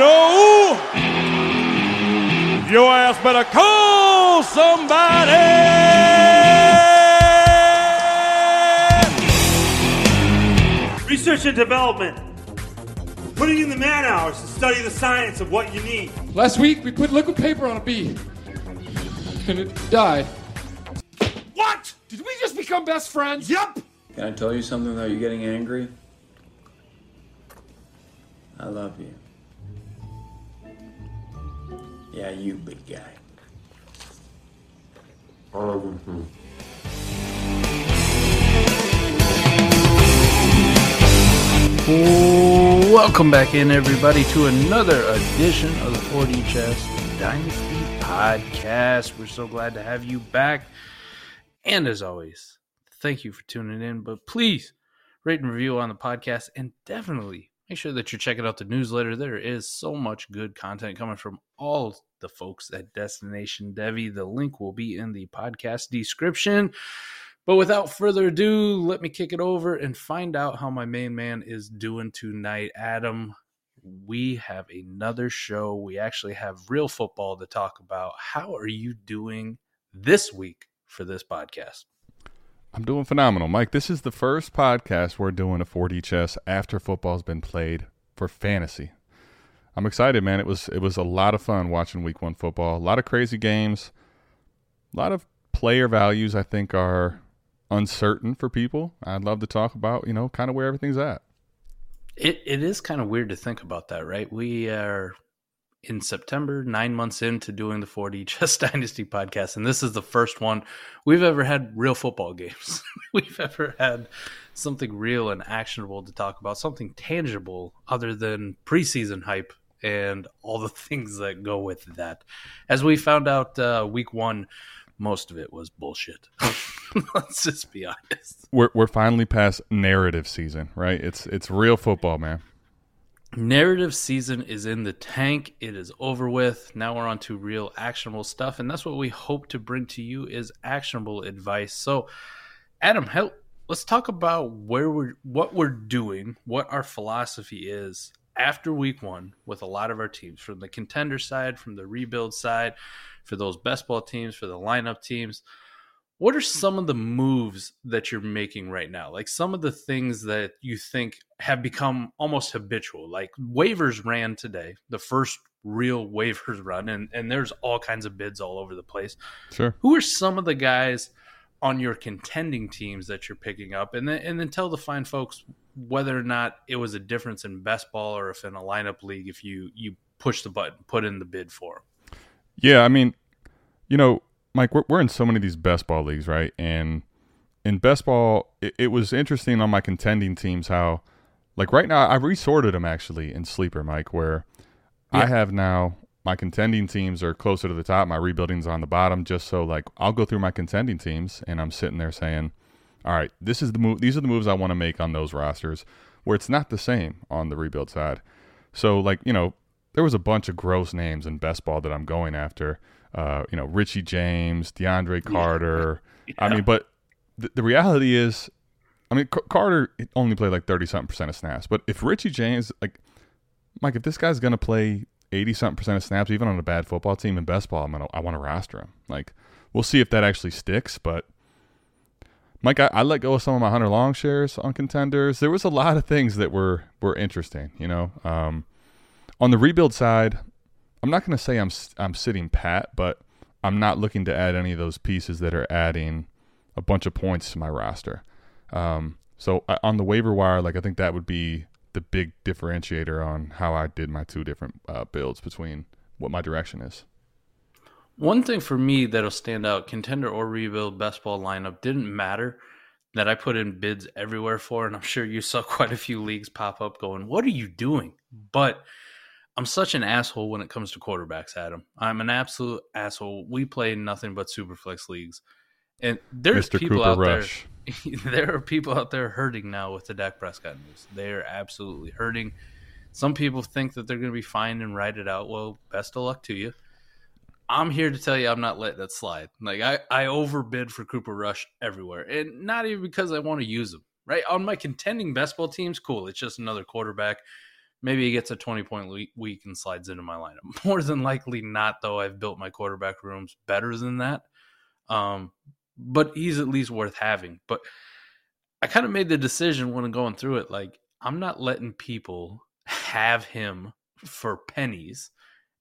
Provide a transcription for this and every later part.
know your ass better call somebody. Research and development. Putting in the man hours to study the science of what you need. Last week, we put liquid paper on a bee. And it died. What? Did we just become best friends? Yup. Can I tell you something though? You're getting angry? I love you. Yeah, you big guy. Welcome back in, everybody, to another edition of the 4D Chess Dynasty Podcast. We're so glad to have you back. And as always, thank you for tuning in. But please rate and review on the podcast and definitely make sure that you're checking out the newsletter. There is so much good content coming from all the folks at Destination Devy. The link will be in the podcast description. But without further ado, let me kick it over and find out how my main man is doing tonight. Adam, we have another show. We actually have real football to talk about. How are you doing this week for this podcast? I'm doing phenomenal, Mike. This is the first podcast we're doing a 4D chess after football's been played for fantasy. I'm excited, man. It was it was a lot of fun watching Week One football. A lot of crazy games. A lot of player values. I think are uncertain for people. I'd love to talk about you know kind of where everything's at. It it is kind of weird to think about that, right? We are in September, nine months into doing the 4D Chess Dynasty podcast, and this is the first one we've ever had real football games. we've ever had something real and actionable to talk about, something tangible other than preseason hype and all the things that go with that. As we found out uh, week one, most of it was bullshit. Let's just be honest. We're we're finally past narrative season, right? It's it's real football, man. Narrative season is in the tank. It is over with. Now we're on to real actionable stuff and that's what we hope to bring to you is actionable advice. So adam help let's talk about where we're what we're doing what our philosophy is after week one with a lot of our teams from the contender side from the rebuild side for those best ball teams for the lineup teams what are some of the moves that you're making right now like some of the things that you think have become almost habitual like waivers ran today the first real waivers run and, and there's all kinds of bids all over the place Sure. who are some of the guys on your contending teams that you're picking up and then and then tell the fine folks whether or not it was a difference in best ball or if in a lineup league if you you push the button put in the bid for 'em. Yeah, I mean, you know, Mike, we're, we're in so many of these best ball leagues, right? And in best ball, it, it was interesting on my contending teams how, like right now, I resorted them actually in sleeper, Mike, where I have now my contending teams are closer to the top, my rebuilding's on the bottom, just so like I'll go through my contending teams and I'm sitting there saying, all right, this is the move. These are the moves I want to make on those rosters, where it's not the same on the rebuild side. So like you know, there was a bunch of gross names in best ball that I'm going after. Uh, you know, Richie James, DeAndre Carter. I mean, but the, the reality is, I mean, C- Carter only played like thirty something percent of snaps. But if Richie James, like, Mike, if this guy's gonna play eighty something percent of snaps, even on a bad football team in best ball, I'm gonna I want to roster him. Like, we'll see if that actually sticks, but. Mike, I, I let go of some of my Hunter Long shares on contenders. There was a lot of things that were were interesting, you know. Um, on the rebuild side, I'm not going to say I'm I'm sitting pat, but I'm not looking to add any of those pieces that are adding a bunch of points to my roster. Um, so uh, on the waiver wire, like I think that would be the big differentiator on how I did my two different uh, builds between what my direction is. One thing for me that'll stand out, contender or rebuild best ball lineup didn't matter that I put in bids everywhere for, and I'm sure you saw quite a few leagues pop up going, What are you doing? But I'm such an asshole when it comes to quarterbacks, Adam. I'm an absolute asshole. We play nothing but superflex leagues. And there's Mr. people Cooper out Rush. there there are people out there hurting now with the Dak Prescott news. They are absolutely hurting. Some people think that they're going to be fine and ride it out. Well, best of luck to you. I'm here to tell you I'm not letting that slide. Like I, I overbid for Cooper Rush everywhere, and not even because I want to use him. Right on my contending best ball teams, cool. It's just another quarterback. Maybe he gets a 20 point week and slides into my lineup. More than likely not, though. I've built my quarterback rooms better than that. Um, but he's at least worth having. But I kind of made the decision when I'm going through it, like I'm not letting people have him for pennies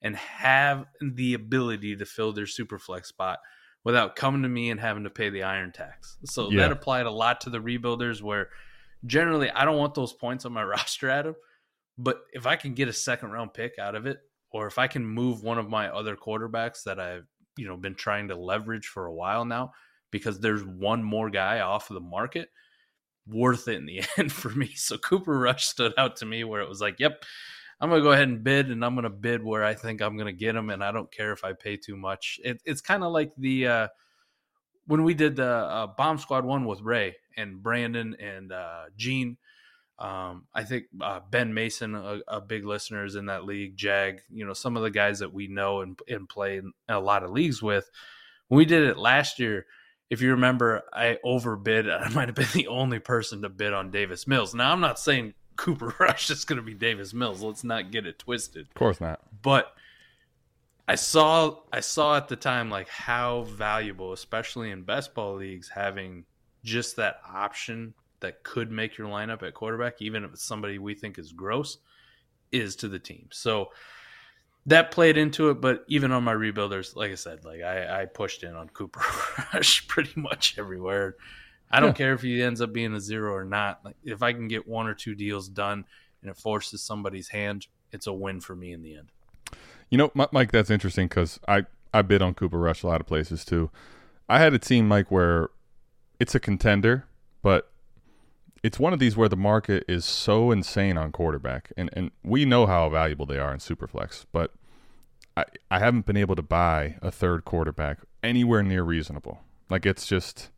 and have the ability to fill their super flex spot without coming to me and having to pay the iron tax. So Yeah. that applied a lot to the rebuilders where generally I don't want those points on my roster at him. But if I can get a second round pick out of it, or if I can move one of my other quarterbacks that I've you know been trying to leverage for a while now, because there's one more guy off of the market, worth it in the end for me. So Cooper Rush stood out to me where it was like, yep, I'm gonna go ahead and bid, and I'm gonna bid where I think I'm gonna get him, and I don't care if I pay too much. It, it's kind of like the uh, when we did the uh, Bomb Squad one with Ray and Brandon and uh, Gene. Um, I think uh, Ben Mason, a, a big listener, is in that league. Jag, you know, some of the guys that we know and, and play in a lot of leagues with. When we did it last year, if you remember, I overbid. I might have been the only person to bid on Davis Mills. Now, I'm not saying Cooper Rush is going to be Davis Mills. Let's not get it twisted Of course not. but I saw I saw at the time like how valuable, especially in best ball leagues, having just that option that could make your lineup at quarterback, even if it's somebody we think is gross, is to the team. So that played into it, but even on my rebuilders, like I said, like I, I pushed in on Cooper Rush pretty much everywhere. I don't Yeah. care if he ends up being a zero or not. Like if I can get one or two deals done and it forces somebody's hand, it's a win for me in the end. You know, Mike, that's interesting because I I bid on Cooper Rush a lot of places too. I had a team, Mike, where it's a contender, but it's one of these where the market is so insane on quarterback, and and we know how valuable they are in Superflex, but I I haven't been able to buy a third quarterback anywhere near reasonable. Like it's just.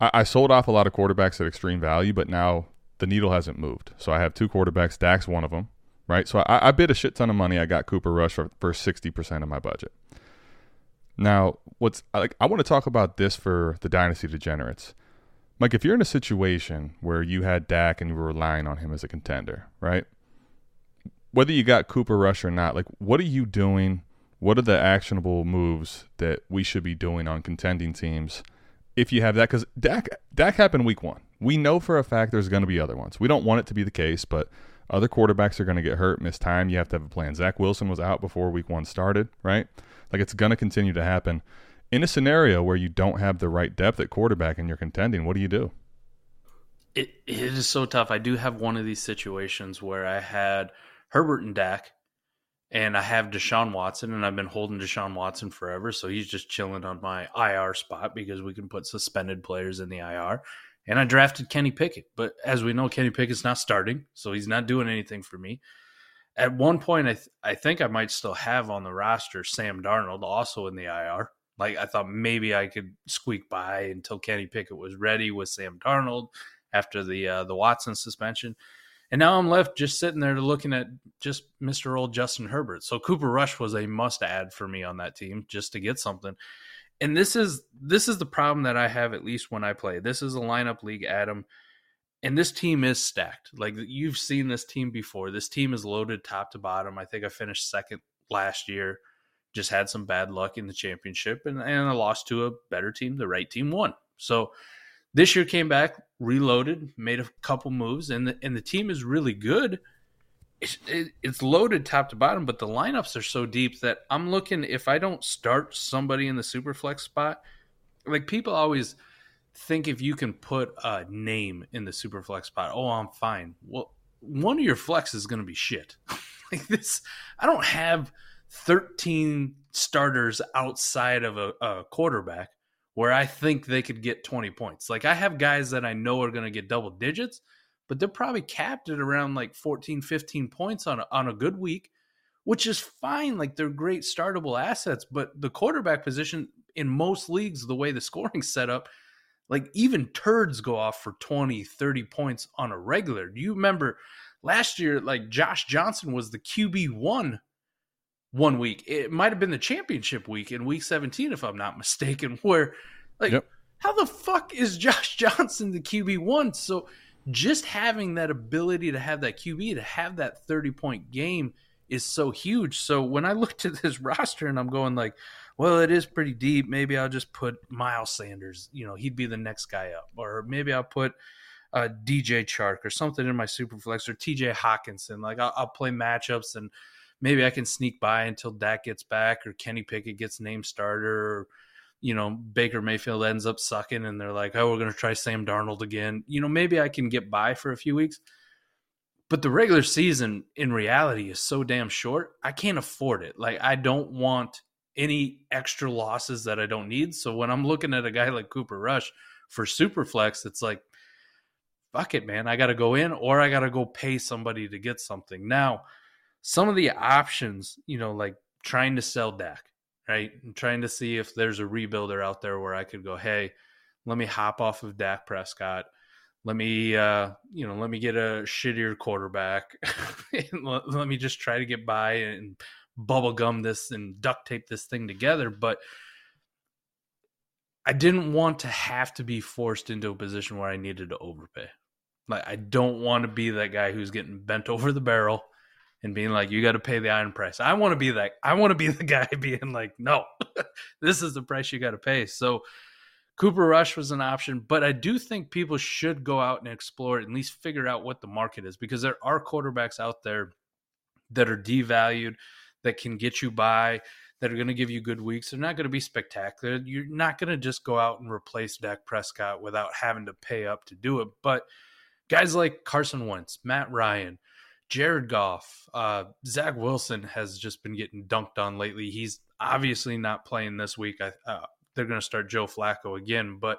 I, I sold off a lot of quarterbacks at extreme value, but now the needle hasn't moved. So I have two quarterbacks. Dak's one of them right? So I, I bid a shit ton of money. I got Cooper Rush for, for 60% of my budget. Now, what's like, I want to talk about this for the Dynasty Degenerates. Like, if you're in a situation where you had Dak and you were relying on him as a contender, right? Whether you got Cooper Rush or not, like, what are you doing? What are the actionable moves that we should be doing on contending teams if you have that? Because Dak, Dak happened week one. We know for a fact there's going to be other ones. We don't want it to be the case, but other quarterbacks are going to get hurt, miss time. You have to have a plan. Zach Wilson was out before week one started, right? Like it's going to continue to happen. In a scenario where you don't have the right depth at quarterback and you're contending, what do you do? It it is so tough. I do have one of these situations where I had Herbert and Dak, and I have Deshaun Watson, and I've been holding Deshaun Watson forever, so he's just chilling on my IR spot because we can put suspended players in the IR. And I drafted Kenny Pickett, but as we know, Kenny Pickett's not starting, so he's not doing anything for me. At one point, I th- I think I might still have on the roster Sam Darnold, also in the IR. Like I thought maybe I could squeak by until Kenny Pickett was ready with Sam Darnold after the uh, the Watson suspension. And now I'm left just sitting there looking at just Mr. Old Justin Herbert. So Cooper Rush was a must add for me on that team just to get something. And this is this is the problem that I have at least when I play. This is a lineup league, Adam. And this team is stacked. Like you've seen this team before. This team is loaded top to bottom. I think I finished second last year. Just had some bad luck in the championship and, and I lost to a better team. The right team won. So this year came back, reloaded, made a couple moves, and the, and the team is really good. It's, it, it's loaded top to bottom, but the lineups are so deep that I'm looking. If I don't start somebody in the super flex spot, like people always think if you can put a name in the super flex spot, oh, I'm fine. Well, one of your flex is going to be shit. like this, I don't have 13 starters outside of a, a quarterback where I think they could get 20 points. Like I have guys that I know are going to get double digits, but they're probably capped at around like 14, 15 points on a, on a good week, which is fine. Like they're great startable assets, but the quarterback position in most leagues, the way the scoring's set up, like even turds go off for 20, 30 points on a regular. Do you remember last year, like Josh Johnson was the QB1 one week. It might have been the championship week in week 17, if I'm not mistaken, where like Yep. how the fuck is Josh Johnson the QB one? So just having that ability to have that QB to have that 30 point game is so huge. So when I looked at this roster and I'm going like, well, it is pretty deep. Maybe I'll just put Miles Sanders. You know, he'd be the next guy up, or maybe I'll put uh, DJ Chark or something in my super flex or TJ Hockenson. Like I'll, I'll, play matchups and maybe I can sneak by until Dak gets back or Kenny Pickett gets named starter. Or, you know, Baker Mayfield ends up sucking and they're like, oh, we're going to try Sam Darnold again. You know, maybe I can get by for a few weeks. But the regular season in reality is so damn short. I can't afford it. Like, I don't want any extra losses that I don't need. So when I'm looking at a guy like Cooper Rush for Superflex, it's like, fuck it, man. I got to go in or I got to go pay somebody to get something. Now, some of the options, you know, like trying to sell Dak, right? And trying to see if there's a rebuilder out there where I could go, hey, let me hop off of Dak Prescott. Let me, uh, you know, let me get a shittier quarterback. let, let me just try to get by and bubble gum this and duct tape this thing together. But I didn't want to have to be forced into a position where I needed to overpay. Like I don't want to be that guy who's getting bent over the barrel and being like, "You got to pay the iron price." I want to be that. I want to be the guy being like, "No, this is the price you got to pay." So Cooper Rush was an option, but I do think people should go out and explore it, at least figure out what the market is, because there are quarterbacks out there that are devalued that can get you by that are going to give you good weeks. They're not going to be spectacular. You're not going to just go out and replace Dak Prescott without having to pay up to do it. But guys like Carson Wentz, Matt Ryan, Jared Goff, uh, Zach Wilson has just been getting dunked on lately. He's obviously not playing this week. I, uh, they're going to start Joe Flacco again, but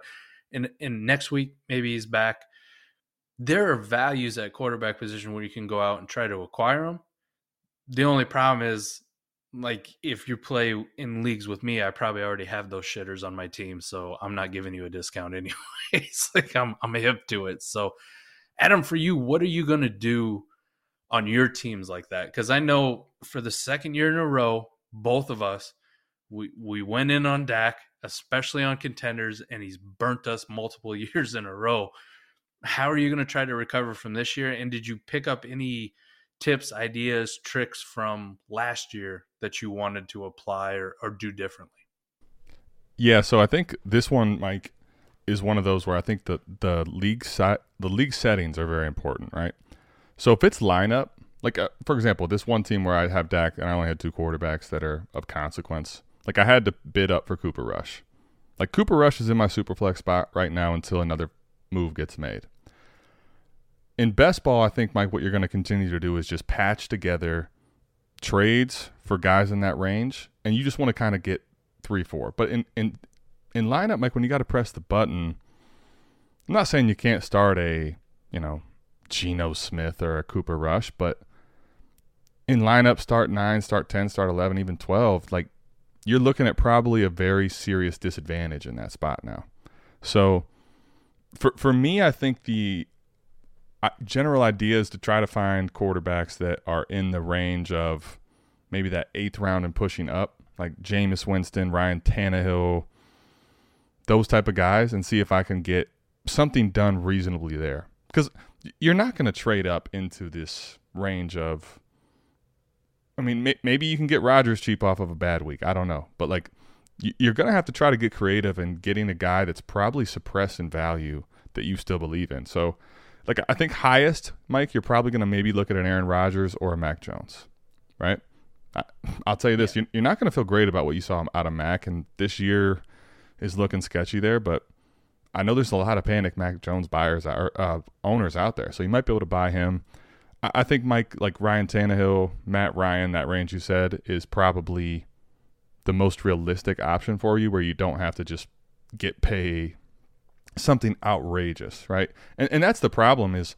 in in next week maybe he's back. There are values at quarterback position where you can go out and try to acquire them. The only problem is like if you play in leagues with me, I probably already have those shitters on my team, so I'm not giving you a discount anyways. like I'm I'm hip to it. So Adam, for you, what are you gonna do on your teams like that? Because I know for the second year in a row, both of us, we we went in on Dak, especially on contenders, and he's burnt us multiple years in a row. How are you going to try to recover from this year? And did you pick up any tips, ideas, tricks from last year that you wanted to apply or, or do differently? Yeah, so I think this one, Mike, is one of those where I think the the league set the league settings are very important, right? So if it's lineup, like uh, for example, this one team where I have Dak and I only had two quarterbacks that are of consequence, like I had to bid up for Cooper Rush. Like Cooper Rush is in my superflex spot right now until another move gets made in best ball, I think, Mike, what you're going to continue to do is just patch together trades for guys in that range, and you just want to kind of get three, four. But in in in lineup, Mike, when you got to press the button, I'm not saying you can't start a you know Geno Smith or a Cooper Rush, but in lineup, start nine, start ten, start eleven, even twelve, like you're looking at probably a very serious disadvantage in that spot now. So for for me, I think the uh, general idea is to try to find quarterbacks that are in the range of maybe that eighth round and pushing up, like Jameis Winston, Ryan Tannehill, those type of guys, and see if I can get something done reasonably there. Because you're not going to trade up into this range of. I mean, may, maybe you can get Rodgers cheap off of a bad week. I don't know, but like you're going to have to try to get creative in getting a guy that's probably suppressed in value that you still believe in. So like I think highest, Mike, you're probably going to maybe look at an Aaron Rodgers or a Mac Jones, right? I, will tell you this: yeah. you're not going to feel great about what you saw out of Mac, and this year is looking sketchy there. But I know there's a lot of panic Mac Jones buyers or uh, owners out there, so you might be able to buy him. I, I think Mike, like Ryan Tannehill, Matt Ryan, that range you said is probably the most realistic option for you, where you don't have to just get pay something outrageous, right? And and that's the problem is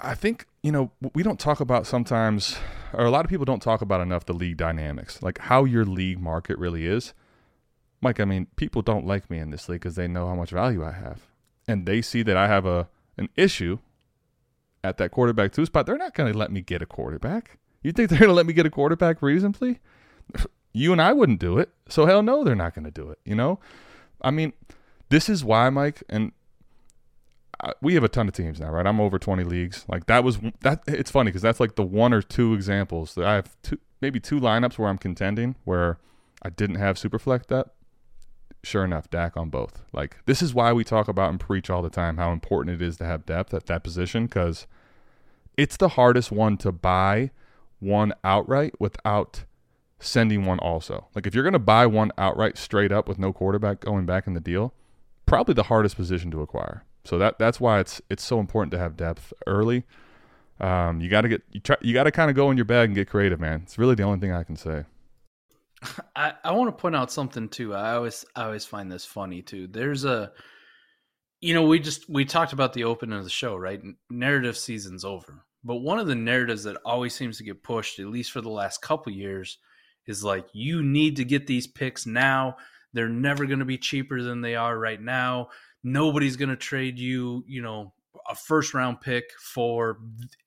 I think, you know, we don't talk about sometimes or a lot of people don't talk about enough the league dynamics, like how your league market really is. Mike, I mean, people don't like me in this league because they know how much value I have. And they see that I have a an issue at that quarterback two spot. They're not going to let me get a quarterback. You think they're going to let me get a quarterback reasonably? You and I wouldn't do it. So hell no, they're not going to do it, you know? I mean, this is why, Mike, and we have a ton of teams now, right? I'm over 20 leagues. Like that was that. It's funny because that's like the one or two examples that I have two, maybe two lineups where I'm contending where I didn't have superflex depth. Sure enough, Dak on both. Like this is why we talk about and preach all the time how important it is to have depth at that position because it's the hardest one to buy one outright without sending one also. Like if you're to buy one outright straight up with no quarterback going back in the deal, probably the hardest position to acquire. So that that's why it's it's so important to have depth early. Um, you got to get you try you got to kind of go in your bag and get creative, man. It's really the only thing I can say. I, I want to point out something too. I always I always find this funny too. There's a you know, we just we talked about the opening of the show, right? Narrative season's over. But one of the narratives that always seems to get pushed, at least for the last couple years, is like you need to get these picks now. They're never going to be cheaper than they are right now. Nobody's going to trade you, you know, a first round pick for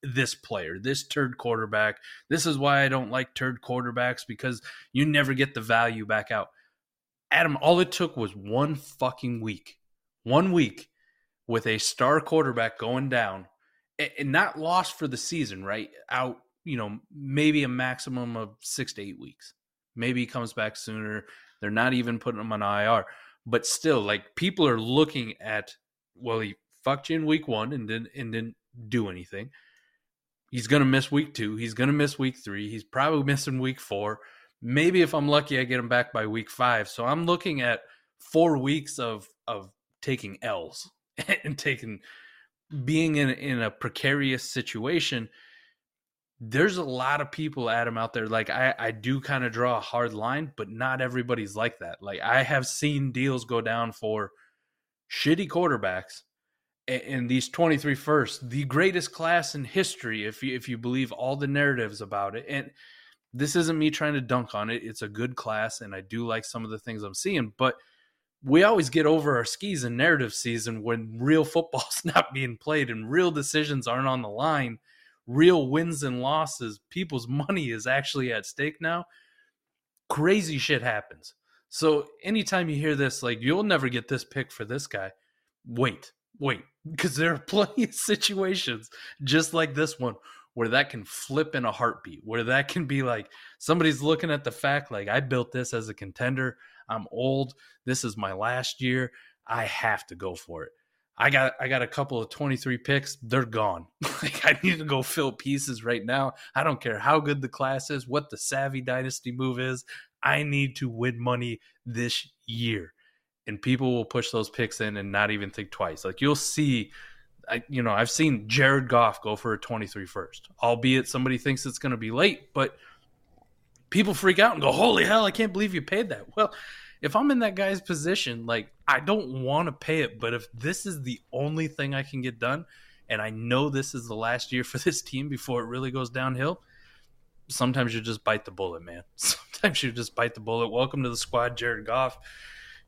this player, this turd quarterback. This is why I don't like turd quarterbacks because you never get the value back out. Adam, all it took was one fucking week, one week with a star quarterback going down and not lost for the season, right? Out, you know, maybe a maximum of six to eight weeks. Maybe he comes back sooner. They're not even putting him on IR. But still, like people are looking at, well, he fucked you in week one and didn't and didn't do anything. He's gonna miss week two. He's gonna miss week three. He's probably missing week four. Maybe if I'm lucky, I get him back by week five. So I'm looking at four weeks of of taking L's and taking being in in a precarious situation. There's a lot of people, Adam, out there. Like I, I do kind of draw a hard line, but not everybody's like that. Like I have seen deals go down for shitty quarterbacks and these 23 first, the greatest class in history, if you if you believe all the narratives about it. And this isn't me trying to dunk on it. It's a good class, and I do like some of the things I'm seeing, but we always get over our skis in narrative season when real football's not being played and real decisions aren't on the line, real wins and losses, people's money is actually at stake now. Crazy shit happens. So anytime you hear this, like you'll never get this pick for this guy, wait, wait, because there are plenty of situations just like this one where that can flip in a heartbeat, where that can be like somebody's looking at the fact like I built this as a contender. I'm old. This is my last year. I have to go for it. I got I got a couple of 23 picks. They're gone. like I need to go fill pieces right now. I don't care how good the class is, what the savvy dynasty move is. I need to win money this year. And people will push those picks in and not even think twice. Like you'll see I, you know, I've seen Jared Goff go for a 23 first, albeit somebody thinks it's going to be late, but people freak out and go, "Holy hell, I can't believe you paid that." Well, if I'm in that guy's position, like I don't want to pay it, but if this is the only thing I can get done and I know this is the last year for this team before it really goes downhill, sometimes you just bite the bullet, man. Sometimes you just bite the bullet. Welcome to the squad, Jared Goff.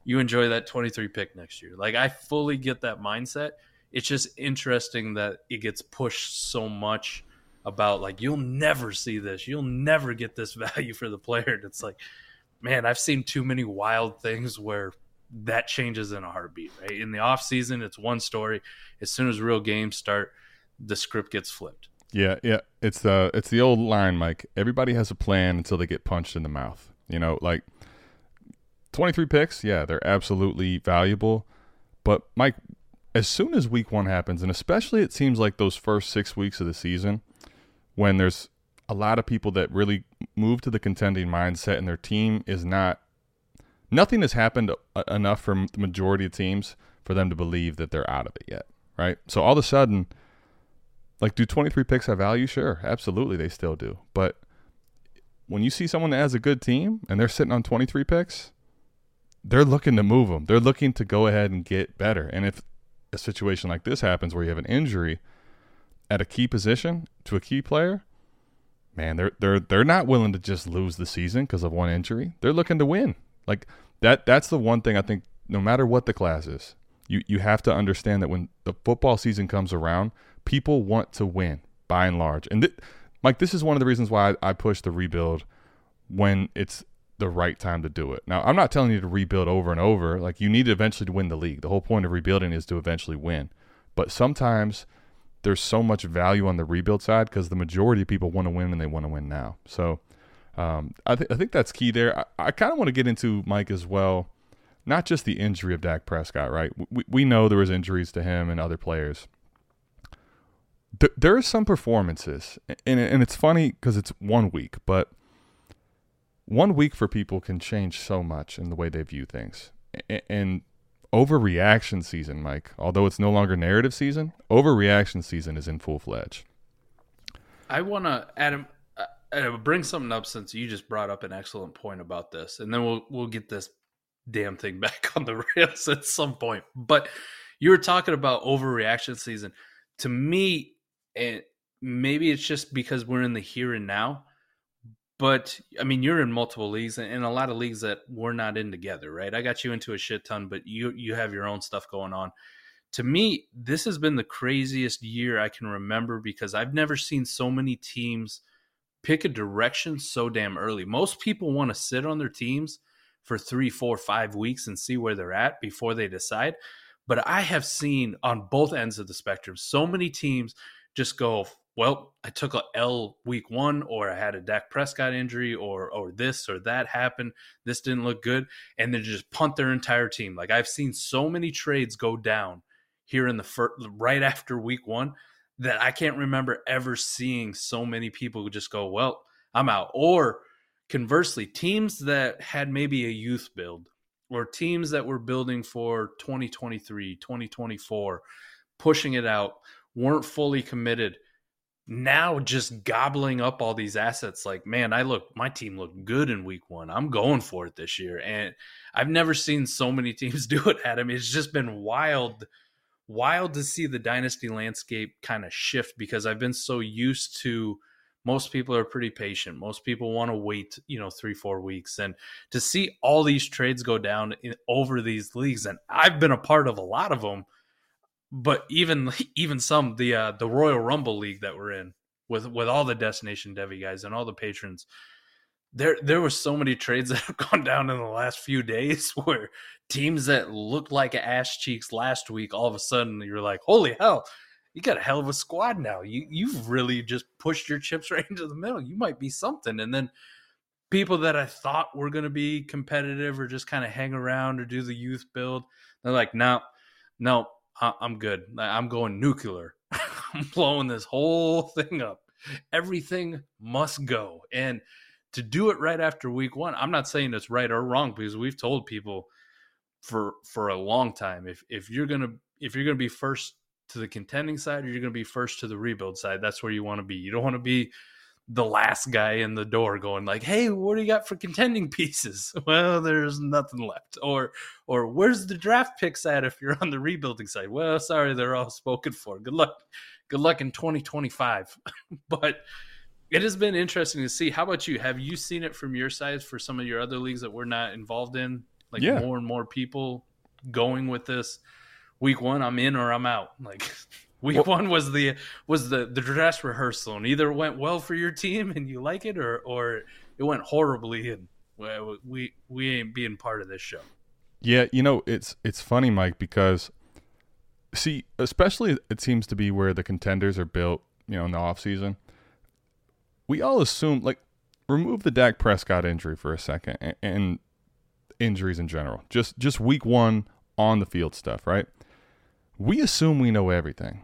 You enjoy that 23 pick next year. Like I fully get that mindset it's just interesting that it gets pushed so much about like you'll never see this you'll never get this value for the player and it's like man i've seen too many wild things where that changes in a heartbeat right in the off season it's one story as soon as real games start the script gets flipped Yeah, yeah. It's the it's the old line, Mike. Everybody has a plan until they get punched in the mouth. You know, like twenty three picks, yeah, they're absolutely valuable. But Mike, as soon as week one happens, and especially it seems like those first six weeks of the season, when there's a lot of people that really move to the contending mindset and their team is not nothing has happened uh, enough for the majority of teams for them to believe that they're out of it yet, right? So all of a sudden, like, do 23 picks have value? Sure, absolutely, they still do. But when you see someone that has a good team and they're sitting on 23 picks, they're looking to move them. They're looking to go ahead and get better. And if a situation like this happens where you have an injury at a key position to a key player, man, they're they're they're not willing to just lose the season because of one injury. They're looking to win. Like that that's the one thing I think no matter what the class is, you you have to understand that when the football season comes around, people want to win by and large. And th- Mike, this is one of the reasons why I, I push the rebuild when it's the right time to do it. Now, I'm not telling you to rebuild over and over. Like you need to eventually to win the league. The whole point of rebuilding is to eventually win. But sometimes there's so much value on the rebuild side because the majority of people want to win and they want to win now. So um, I, th- I think that's key there. I, I kind of want to get into Mike as well, not just the injury of Dak Prescott, right? We, we know there was injuries to him and other players. Th- there are some performances, and, and it's funny because it's one week, but one week for people can change so much in the way they view things. And overreaction season, Mike, although it's no longer narrative season, overreaction season is in full fledged. I want to, Adam, uh, bring something up since you just brought up an excellent point about this, and then we'll we'll get this damn thing back on the rails at some point. But you were talking about overreaction season. To me, and maybe it's just because we're in the here and now but I mean, you're in multiple leagues and a lot of leagues that we're not in together, right? I got you into a shit ton, but you you have your own stuff going on. To me, this has been the craziest year I can remember because I've never seen so many teams pick a direction so damn early. Most people want to sit on their teams for three, four, five weeks and see where they're at before they decide. But I have seen on both ends of the spectrum so many teams just go well, I took a L week one, or I had a Dak Prescott injury, or or this or that happened. This didn't look good, and then just punt their entire team. Like I've seen so many trades go down here in the first, right after week one that I can't remember ever seeing so many people who just go, well, I'm out. Or conversely, teams that had maybe a youth build or teams that were building for 2023, 2024, pushing it out, weren't fully committed now just gobbling up all these assets like man i look my team looked good in week one. I'm going for it this year. And i've never seen so many teams do it adam. It's just been wild wild to see the dynasty landscape kind of shift because i've been so used to most people are pretty patient. Most people want to wait you know three four weeks. And to see all these trades go down in, over these leagues and i've been a part of a lot of them but even even some the uh, the Royal Rumble league that we're in with with all the destination Devy guys and all the patrons, there there were so many trades that have gone down in the last few days where teams that looked like ass cheeks last week, all of a sudden you're like, holy hell, you got a hell of a squad now. You you've really just pushed your chips right into the middle. You might be something, and then people that I thought were going to be competitive or just kind of hang around or do the youth build, they're like, no, no, I'm good. I'm going nuclear. I'm blowing this whole thing up. Everything must go. And to do it right after week one, I'm not saying it's right or wrong because we've told people for for a long time if if you're gonna if you're gonna be first to the contending side or you're gonna be first to the rebuild side, that's where you want to be. You don't want to be the last guy in the door going like, "Hey, what do you got for contending pieces?" Well, there's nothing left. Or or where's the draft picks at if you're on the rebuilding side? Well, sorry, they're all spoken for. Good luck. Good luck in 2025. but it has been interesting to see. How about you? Have you seen it from your side for some of your other leagues that we're not involved in? Like yeah. more and more people going with this week one, I'm in or I'm out. Like Week well, one was the was the the dress rehearsal, and either went well for your team and you like it, or or it went horribly and we we ain't being part of this show. Yeah, you know it's it's funny, Mike, because see, especially it seems to be where the contenders are built, you know, in the off season. We all assume like remove the Dak Prescott injury for a second and, and injuries in general. Just just week one on the field stuff, right? We assume we know everything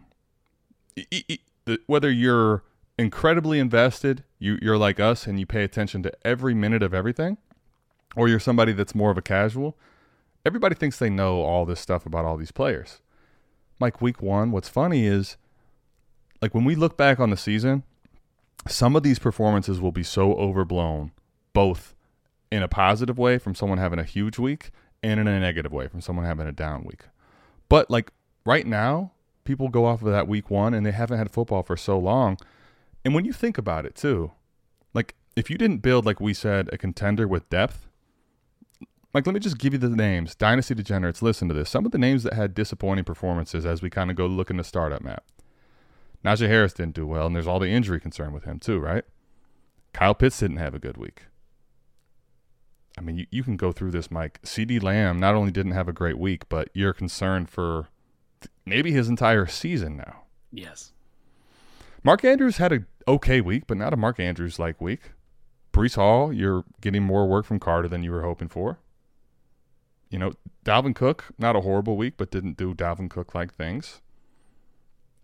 whether you're incredibly invested, you, you're like us and you pay attention to every minute of everything, or you're somebody that's more of a casual, everybody thinks they know all this stuff about all these players. Like week one, what's funny is, like when we look back on the season, some of these performances will be so overblown, both in a positive way from someone having a huge week and in a negative way from someone having a down week. But like right now, people go off of that week one and they haven't had football for so long. And when you think about it too, like if you didn't build, like we said, a contender with depth, like let me just give you the names. Dynasty Degenerates, listen to this. Some of the names that had disappointing performances as we kind of go look in the startup map. Najee Harris didn't do well, and there's all the injury concern with him too, right? Kyle Pitts didn't have a good week. I mean, you, you can go through this, Mike. CD Lamb not only didn't have a great week, but you're concerned for maybe his entire season now. Yes. Mark Andrews had a okay week, but not a Mark Andrews like week. Breece Hall, you're getting more work from Carter than you were hoping for. You know, Dalvin Cook, not a horrible week, but didn't do Dalvin Cook like things.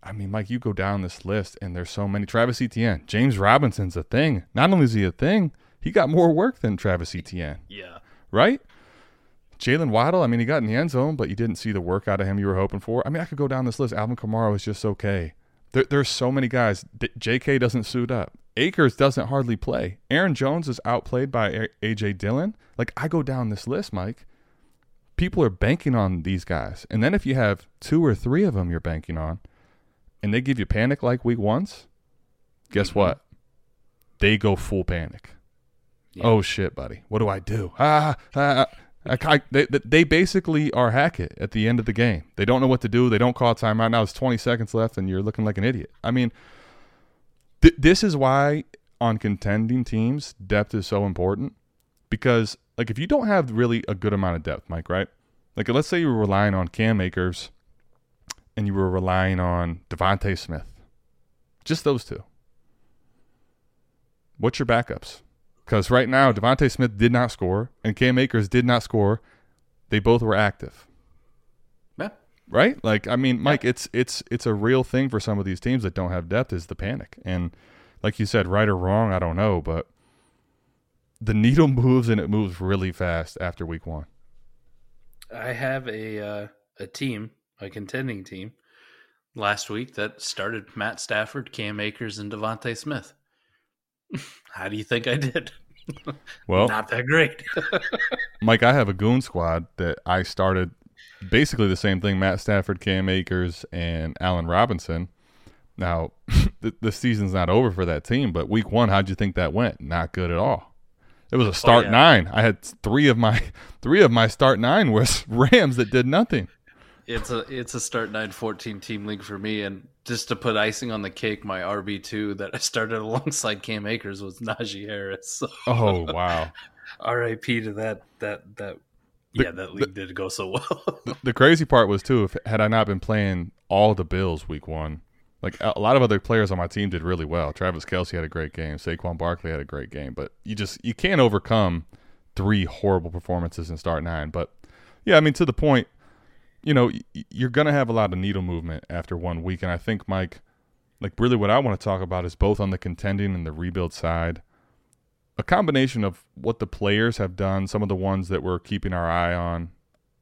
I mean, Mike, you go down this list and there's so many. Travis Etienne, James Robinson's a thing. Not only is he a thing, he got more work than Travis Etienne, Yeah. right? Jaylen Waddle, I mean, he got in the end zone, but you didn't see the work out of him you were hoping for. I mean, I could go down this list. Alvin Kamara was just okay. There, there's so many guys. D- J.K. doesn't suit up. Akers doesn't hardly play. Aaron Jones is outplayed by A- A.J. Dillon. Like, I go down this list, Mike. People are banking on these guys. And then if you have two or three of them you're banking on, and they give you panic like week once, guess what? They go full panic. Yeah. Oh shit, buddy. What do I do? Ah, ah, I, I, they, they basically are Hackett at the end of the game. They don't know what to do. They don't call timeout. Now it's 20 seconds left, and you're looking like an idiot. I mean, th- this is why on contending teams, depth is so important because, like, if you don't have really a good amount of depth, Mike, right? Like, let's say you were relying on Cam Akers and you were relying on DeVonta Smith, just those two. What's your backups? Because right now, DeVonta Smith did not score and Cam Akers did not score. They both were active Yeah. right? Like, I mean, Mike, it's it's it's a real thing for some of these teams that don't have depth is the panic. And like you said, right or wrong, I don't know, but the needle moves and it moves really fast after week one. I have a uh, a team, a contending team, last week that started Matt Stafford, Cam Akers, and DeVonta Smith. How do you think I did? Well, Not that great. Mike, I have a goon squad that I started basically the same thing: Matt Stafford, Cam Akers, and Allen Robinson. Now, the, the season's not over for that team, but week one, how'd you think that went? Not good at all. It was a oh, start yeah. nine. I had three of my three of my start nine was Rams that did nothing. it's a it's a start 9-14 team league for me, and just to put icing on the cake, my RB two that I started alongside Cam Akers was Najee Harris. So Oh wow! R.I.P. to that that that. The- yeah, that league did go so well. The crazy part was too, if had I not been playing all the Bills week one, like a a lot of other players on my team did really well. Travis Kelce had a great game. Saquon Barkley had a great game, but you just you can't overcome three horrible performances in start nine. But yeah, I mean to the point, you know, you're gonna have a lot of needle movement after one week, and I think Mike, like really what I want to talk about is both on the contending and the rebuild side. A combination of what the players have done, some of the ones that we're keeping our eye on,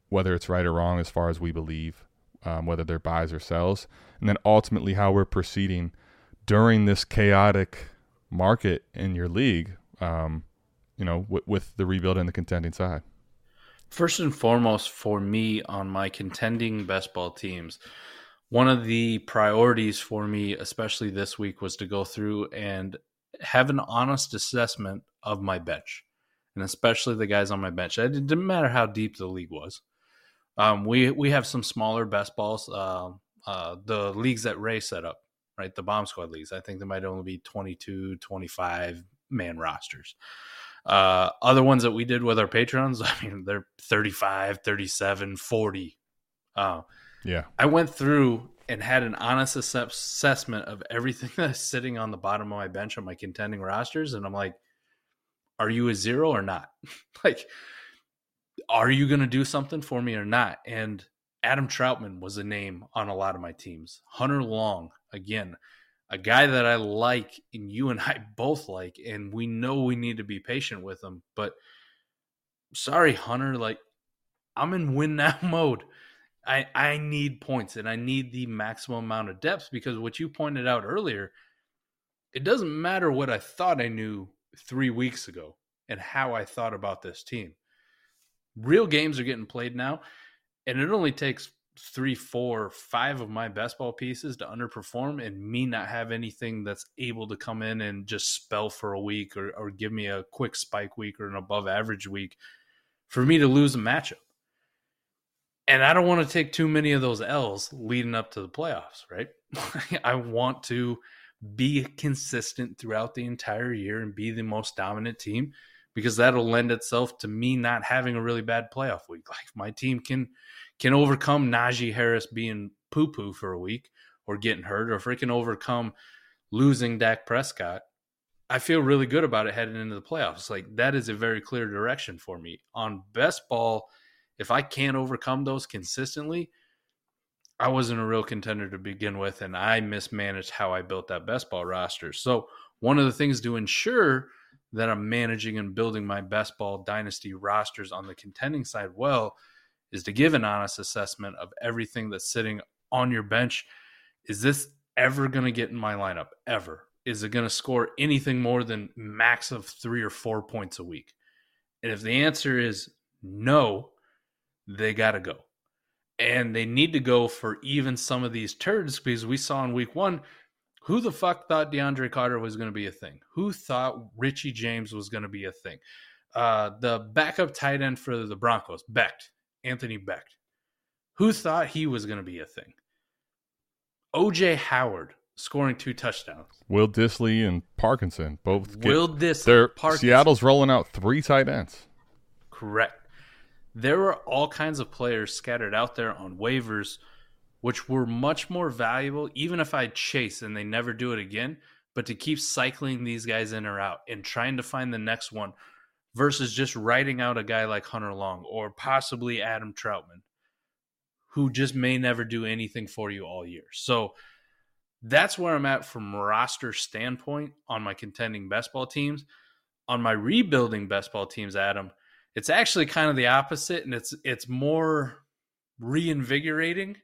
whether it's right or wrong as far as we believe, um, whether they're buys or sells, and then ultimately how we're proceeding during this chaotic market in your league, um, you know, w- with the rebuild and the contending side. First and foremost, for me on my contending best ball teams, one of the priorities for me, especially this week, was to go through and have an honest assessment of my bench, and especially the guys on my bench. It didn't matter how deep the league was. Um, we we have some smaller best balls. Uh, uh, the leagues that Ray set up, right? The bomb squad leagues. I think there might only be 22, 25 man rosters. Uh, other ones that we did with our patrons, I mean, they're 35, 37, 40. Uh, Yeah. I went through and had an honest assessment of everything that's sitting on the bottom of my bench on my contending rosters. And I'm like, are you a zero or not? like, are you going to do something for me or not? And Adam Trautman was a name on a lot of my teams. Hunter Long, again, a guy that I like and you and I both like, and we know we need to be patient with him. But sorry, Hunter, like I'm in win now mode. I I need points and I need the maximum amount of depth because what you pointed out earlier, it doesn't matter what I thought I knew three weeks ago and how I thought about this team. Real games are getting played now, and it only takes three, four, five of my best ball pieces to underperform and me not have anything that's able to come in and just spell for a week or, or give me a quick spike week or an above average week for me to lose a matchup. And I don't want to take too many of those L's leading up to the playoffs, right? I want to be consistent throughout the entire year and be the most dominant team because that'll lend itself to me not having a really bad playoff week. Like my team can can overcome Najee Harris being poo poo for a week or getting hurt, or if we can overcome losing Dak Prescott, I feel really good about it heading into the playoffs. Like that is a very clear direction for me. On best ball, if I can't overcome those consistently, I wasn't a real contender to begin with, and I mismanaged how I built that best ball roster. So, one of the things to ensure that I'm managing and building my best ball dynasty rosters on the contending side well is to give an honest assessment of everything that's sitting on your bench. Is this ever going to get in my lineup? Ever? Is it going to score anything more than max of three or four points a week? And if the answer is no, they got to go and they need to go for even some of these turds because we saw in week one who the fuck thought DeAndre Carter was going to be a thing? Who thought Richie James was going to be a thing? Uh, the backup tight end for the Broncos, Becht, Anthony Becht. Who thought he was going to be a thing? OJ Howard scoring two touchdowns. Will Dissly and Parkinson both. Get, Will Dissly, they're- Parkinson. Seattle's rolling out three tight ends. Correct. There were all kinds of players scattered out there on waivers, which were much more valuable, even if I chase and they never do it again. But to keep cycling these guys in or out and trying to find the next one versus just writing out a guy like Hunter Long or possibly Adam Trautman, who just may never do anything for you all year. So that's where I'm at from roster standpoint on my contending best ball teams. On my rebuilding best ball teams, Adam, it's actually kind of the opposite and it's it's more reinvigorating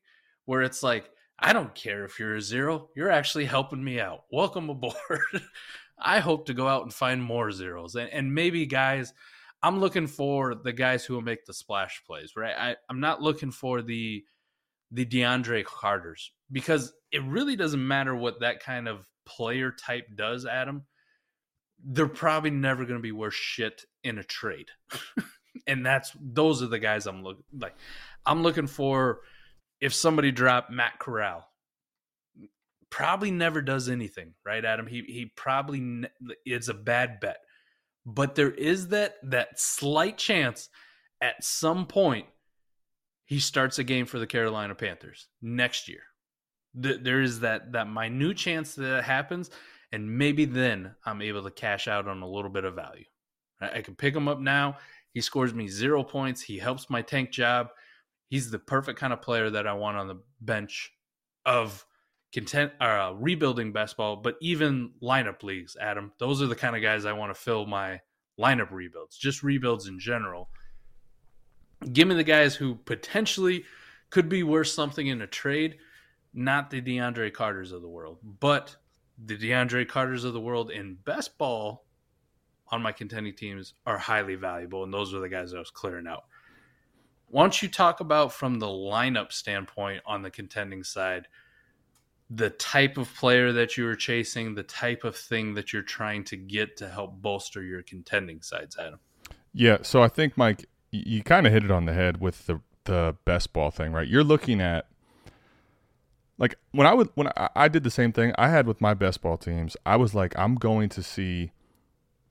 where it's like i don't care if you're a zero you're actually helping me out welcome aboard i hope to go out and find more zeros. And, and maybe guys i'm looking for the guys who will make the splash plays right? I, i'm not looking for the the deandre carters because it really doesn't matter what that kind of player type does adam. They're probably never going to be worth shit in a trade. and that's those are the guys I'm looking like I'm looking for if somebody dropped Matt Corral probably never does anything, right Adam? He he probably ne- it's a bad bet. But there is that that slight chance at some point he starts a game for the Carolina Panthers next year. Th- There is that that minute chance that, that happens and maybe then I'm able to cash out on a little bit of value. I, I can pick him up now. He scores me zero points. He helps my tank job. He's the perfect kind of player that I want on the bench of content uh, rebuilding best ball, but even lineup leagues. Adam, those are the kind of guys I want to fill my lineup rebuilds, just rebuilds in general. Give me the guys who potentially could be worth something in a trade, not the DeAndre Carters of the world, but the DeAndre Carters of the world in best ball on my contending teams are highly valuable, and those are the guys I was clearing out. Why don't you talk about from the lineup standpoint on the contending side, the type of player that you are chasing, the type of thing that you're trying to get to help bolster your contending sides, Adam? Yeah, so I think Mike, you kind of hit it on the head with the the best ball thing, right? You're looking at like when I would when I, I did the same thing I had with my best ball teams. I was like, I'm going to see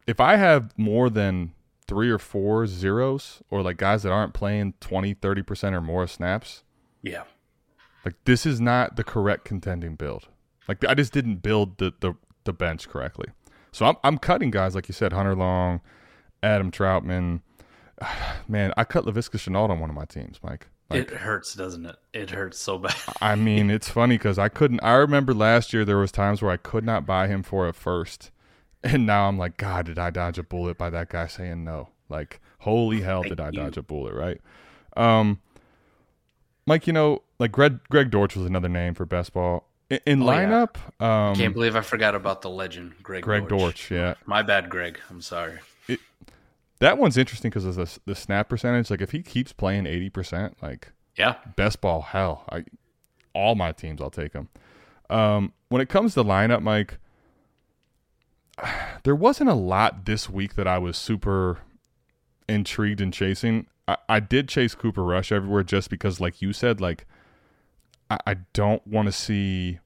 if I have more than three or four zeros or like guys that aren't playing 20, 30 percent or more snaps. Yeah. Like this is not the correct contending build. Like I just didn't build the the, the bench correctly. So I'm I'm cutting guys like you said, Hunter Long, Adam Trautman. Man, I cut Laviska Shenault on one of my teams, Mike. Like, it hurts, doesn't it? It hurts so bad. I mean, it's funny because I couldn't. I remember last year there was times where I could not buy him for a first, and now I'm like, God, did I dodge a bullet by that guy saying no? Like, holy hell, did I dodge a bullet? Right? Um, Mike, you know, like Greg Greg Dortch was another name for best ball in, in Oh, yeah. lineup. Um, Can't believe I forgot about the legend, Greg. Greg Dortch, yeah. My bad, Greg. I'm sorry. That one's interesting because of the the snap percentage. Like, if he keeps playing eighty percent, like Yeah. best ball hell I all my teams I'll take them. Um, when it comes to lineup, Mike, there wasn't a lot this week that I was super intrigued in chasing. I, I did chase Cooper Rush everywhere just because, like you said, like I, I don't want to see.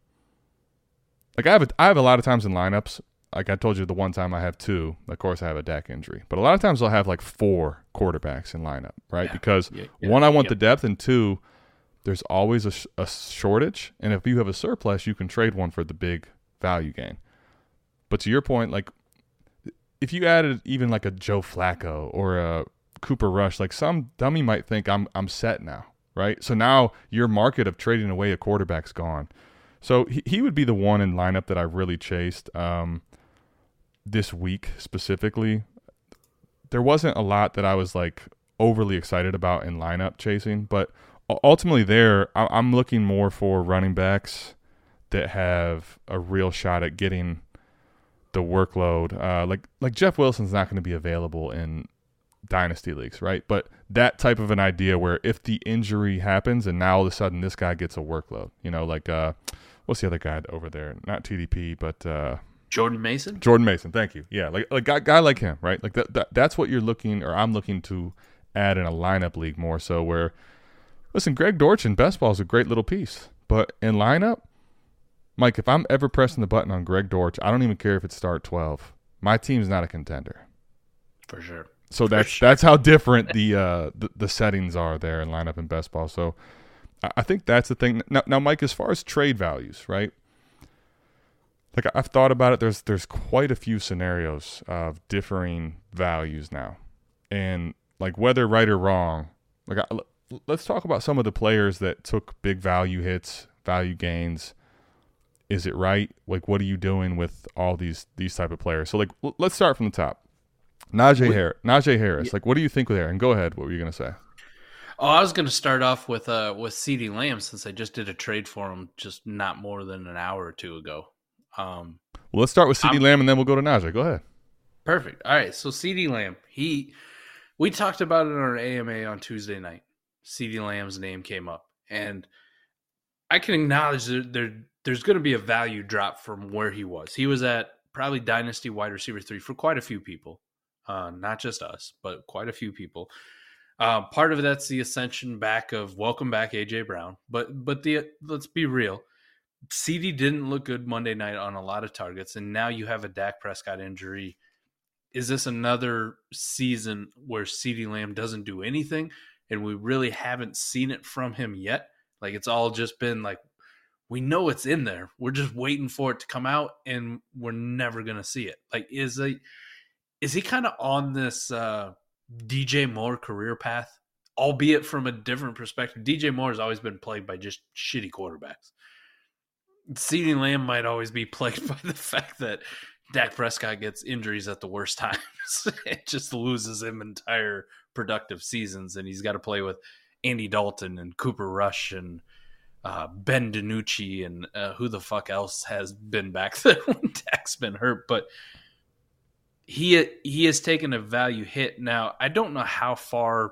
Like I have a, I have a lot of times in lineups. Like I told you, the one time I have two. Of course, I have a Dak injury, but a lot of times I'll have like four quarterbacks in lineup, right? Yeah. Because Yeah, yeah, one, I want the depth, and two, there's always a, sh- a shortage, and if you have a surplus, you can trade one for the big value gain. But to your point, like if you added even like a Joe Flacco or a Cooper Rush, like some dummy might think I'm I'm set now, right? So now your market of trading away a quarterback's gone. So he, he would be the one in lineup that I really chased um, this week specifically. There wasn't a lot that I was like overly excited about in lineup chasing, but ultimately there I- I'm looking more for running backs that have a real shot at getting the workload. Uh, like like Jeff Wilson's not going to be available in dynasty leagues, right? But that type of an idea where if the injury happens and now all of a sudden this guy gets a workload, you know, like uh, what's the other guy over there? Not TDP, but uh, Jordan Mason. Jordan Mason. Thank you. Yeah, like like guy, guy like him, right? Like that, that that's what you're looking or I'm looking to add in a lineup league more so where listen, Greg Dortch in best ball is a great little piece, but in lineup, Mike, if I'm ever pressing the button on Greg Dortch, I don't even care if it's start 12. My team's not a contender. For sure. So that's that's how different the, uh, the the settings are there in lineup and best ball. So I, I think that's the thing. Now, now, Mike, as far as trade values, right? Like I've thought about it. There's there's quite a few scenarios of differing values now, and like whether right or wrong. Like I, let's talk about some of the players that took big value hits, value gains. Is it right? Like, what are you doing with all these these type of players? So, like, let's start from the top. Najee Harris. Najee Harris. Like, what do you think there? And go ahead. What were you gonna say? Oh, I was going to start off with uh with CD Lamb since I just did a trade for him just not more than an hour or two ago. Um, Well, let's start with CD I'm- Lamb, and then we'll go to Najee. Go ahead. Perfect. All right. So CD Lamb, he we talked about it on our AMA on Tuesday night. CD Lamb's name came up, and I can acknowledge that there there's going to be a value drop from where he was. He was at probably dynasty wide receiver three for quite a few people, uh, not just us, but quite a few people. Uh, part of that's the ascension back of welcome back AJ Brown, but but the let's be real. CD didn't look good Monday night on a lot of targets, and now you have a Dak Prescott injury is this another season where CD Lamb doesn't do anything and we really haven't seen it from him yet? Like it's all just been like we know it's in there. We're just waiting for it to come out and we're never to see it. Like is he is he kind of on this uh DJ Moore career path? Albeit from a different perspective. DJ Moore has always been plagued by just shitty quarterbacks. CD Lamb might always be plagued by the fact that Dak Prescott gets injuries at the worst times. it just loses him entire productive seasons, and he's got to play with Andy Dalton and Cooper Rush and uh, Ben DiNucci and uh, who the fuck else has been back there when Dak's been hurt. But he he has taken a value hit. Now I don't know how far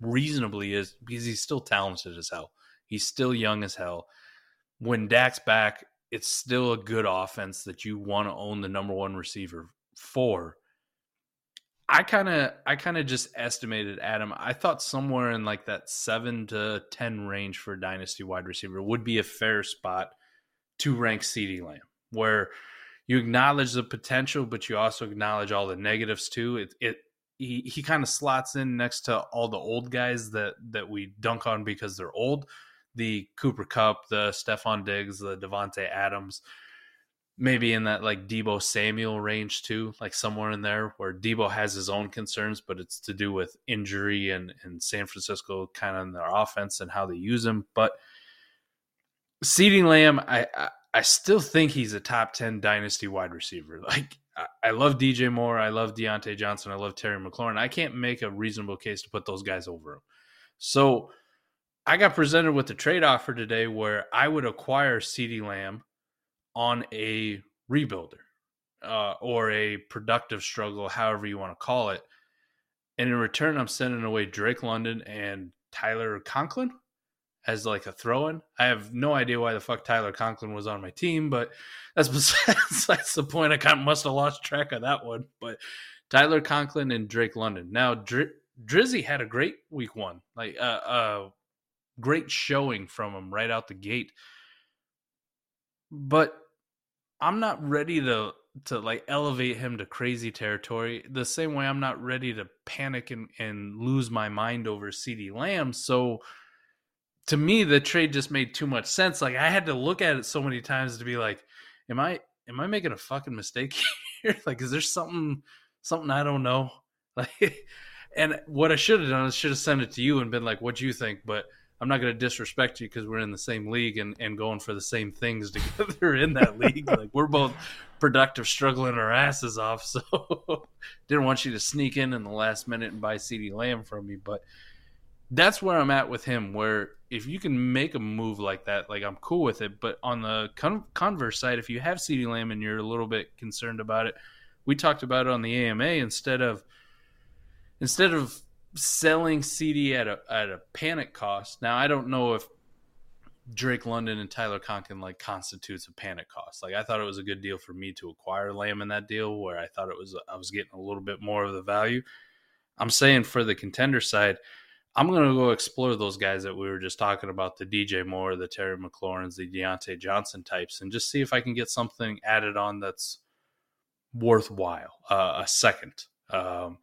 reasonably is because he's still talented as hell. He's still young as hell. When Dak's back, it's still a good offense that you want to own the number one receiver for. I kind of I kind of just estimated Adam. I thought somewhere in like that 7 to 10 range for dynasty wide receiver would be a fair spot to rank CD Lamb where you acknowledge the potential but you also acknowledge all the negatives too. It it he, he kind of slots in next to all the old guys that that we dunk on because they're old the Cooper Kupp, the Stefon Diggs, the Davante Adams, maybe in that like Deebo Samuel range too, like somewhere in there where Deebo has his own concerns, but it's to do with injury and and San Francisco kind of in their offense and how they use him. But CeeDee Lamb, I, I I still think he's a top ten dynasty wide receiver. Like I, love DJ Moore, I love Diontae Johnson, I love Terry McLaurin. I can't make a reasonable case to put those guys over him. So I got presented with a trade offer today where I would acquire CD Lamb on a rebuilder uh, or a productive struggle, however you want to call it. And in return, I'm sending away Drake London and Tyler Conklin as like a throw in. I have no idea why the fuck Tyler Conklin was on my team, but that's besides that's the point. I kind of must have lost track of that one. But Tyler Conklin and Drake London. Now, Dri- Drizzy had a great week one. Like, uh, uh, great showing from him right out the gate. But I'm not ready to to like elevate him to crazy territory the same way I'm not ready to panic and, and lose my mind over CD Lamb. So to me the trade just made too much sense. Like I had to look at it so many times to be like, am I am I making a fucking mistake here? like, is there something something I don't know? Like, and what I should have done is should have sent it to you and been like, what do you think? But I'm not going to disrespect you because we're in the same league and, and going for the same things together in that league. Like we're both productive, struggling our asses off. So didn't want you to sneak in in the last minute and buy CD Lamb from me. But that's where I'm at with him. Where if you can make a move like that, like I'm cool with it. But on the con- converse side, if you have CD Lamb and you're a little bit concerned about it, we talked about it on the AMA instead of instead of selling CD at a at a panic cost. Now I don't know if Drake London and Tyler Conklin like constitutes a panic cost. Like I thought it was a good deal for me to acquire Lamb in that deal, where I thought it was I was getting a little bit more of the value. I'm saying for the contender side, I'm gonna go explore those guys that we were just talking about, the DJ Moore, the Terry McLaurin's, the Diontae Johnson types, and just see if I can get something added on that's worthwhile. Uh, a second. Um,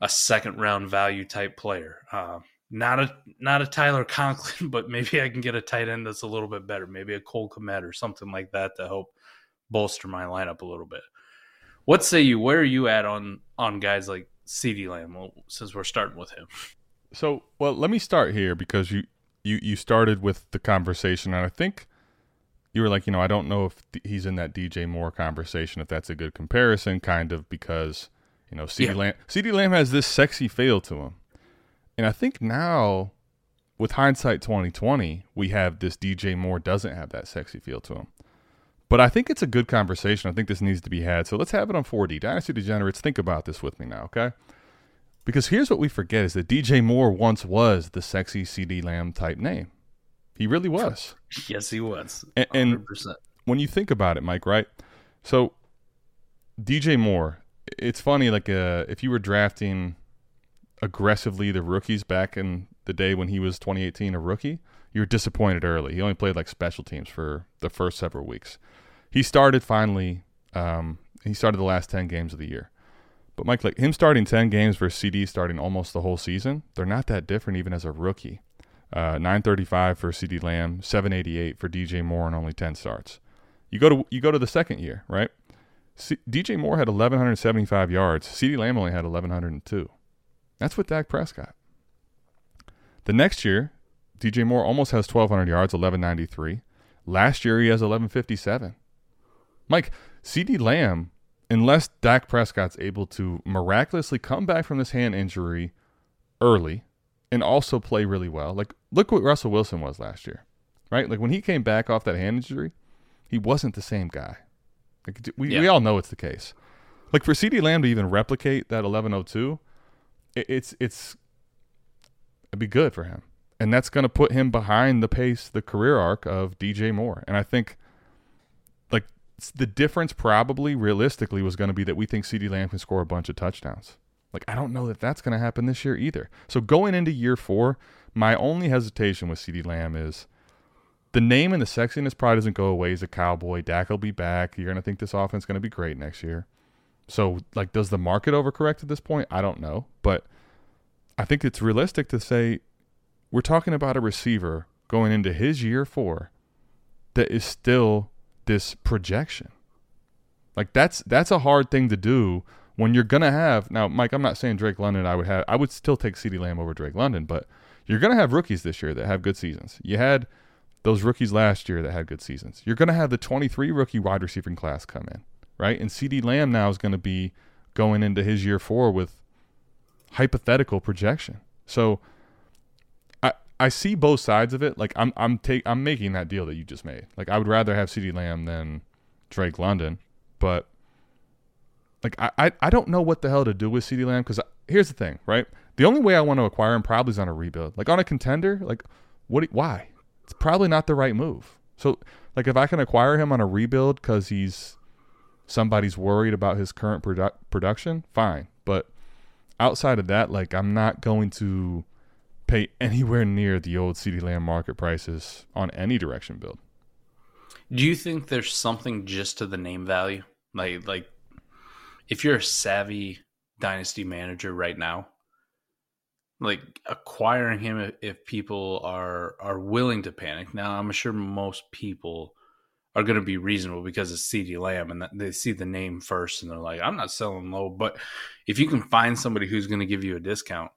a second round value type player. Uh, not a not a Tyler Conklin, but maybe I can get a tight end that's a little bit better. Maybe a Cole Kmet or something like that to help bolster my lineup a little bit. What say you? Where are you at on on guys like CD Lamb? Since we're starting with him. So, well, let me start here because you you you started with the conversation, and I think you were like, you know, I don't know if he's in that DJ Moore conversation, if that's a good comparison, kind of because you know, CD yeah. Lamb CD Lamb has this sexy feel to him. And I think now with hindsight 2020, we have this DJ Moore doesn't have that sexy feel to him. But I think it's a good conversation. I think this needs to be had. So let's have it on 4D. Dynasty Degenerates, think about this with me now, okay? Because here's what we forget is that DJ Moore once was the sexy CD Lamb type name. He really was. yes, he was. 100%. And, and when you think about it, Mike, right? So DJ Moore, it's funny like uh, if you were drafting aggressively the rookies back in the day when he was 2018 a rookie, you were disappointed early. He only played like special teams for the first several weeks. He started finally. Um, he started the last 10 games of the year. But Mike, like him starting 10 games versus CD starting almost the whole season, they're not that different even as a rookie. Uh, 935 for CD Lamb, 788 for DJ Moore, and only 10 starts. You go to you go to the second year, right? C- DJ Moore had 1,175 yards. CD Lamb only had 1,102. That's with Dak Prescott. The next year, DJ Moore almost has 1,200 yards, 1,193. Last year, he has 1,157. Mike, CD Lamb, unless Dak Prescott's able to miraculously come back from this hand injury early and also play really well, like look what Russell Wilson was last year, right? Like when he came back off that hand injury, he wasn't the same guy. Like we, yeah. we all know it's the case. Like for CD Lamb to even replicate that 1102, it, it's it's it'd be good for him, and that's going to put him behind the pace, the career arc of DJ Moore. And I think the difference probably realistically was going to be that we think CD Lamb can score a bunch of touchdowns. Like I don't know that that's going to happen this year either. So going into year four, my only hesitation with CD Lamb is the name and the sexiness probably doesn't go away. He's a cowboy. Dak will be back. You're gonna think this offense is gonna be great next year. So, like, does the market overcorrect at this point? I don't know, but I think it's realistic to say we're talking about a receiver going into his year four that is still this projection. Like that's that's a hard thing to do when you're gonna have now, Mike. I'm not saying Drake London. I would have. I would still take CeeDee Lamb over Drake London, but you're gonna have rookies this year that have good seasons. You had those rookies last year that had good seasons. You're to have the 23 rookie wide receiving class come in, right? And CD Lamb now is to be going into his year four with hypothetical projection. So I see both sides of it. Like I'm I'm take I'm making that deal that you just made. Like I would rather have CD Lamb than Drake London, but like I, I, I don't know what the hell to do with CD Lamb because here's the thing, right? The only way I want to acquire him probably is on a rebuild. Like on a contender, like what? Why? it's probably not the right move. So, like, if I can acquire him on a rebuild because he's somebody's worried about his current produ- production, fine. But outside of that, like, I'm not going to pay anywhere near the old CD Lamb market prices on any direction build. Do you think there's something just to the name value? Like, like if you're a savvy dynasty manager right now, like acquiring him if, if people are are willing to panic. Now, I'm sure most people are going to be reasonable because it's CD Lamb and they see the name first and they're like, I'm not selling low. But if you can find somebody who's going to give you a discount,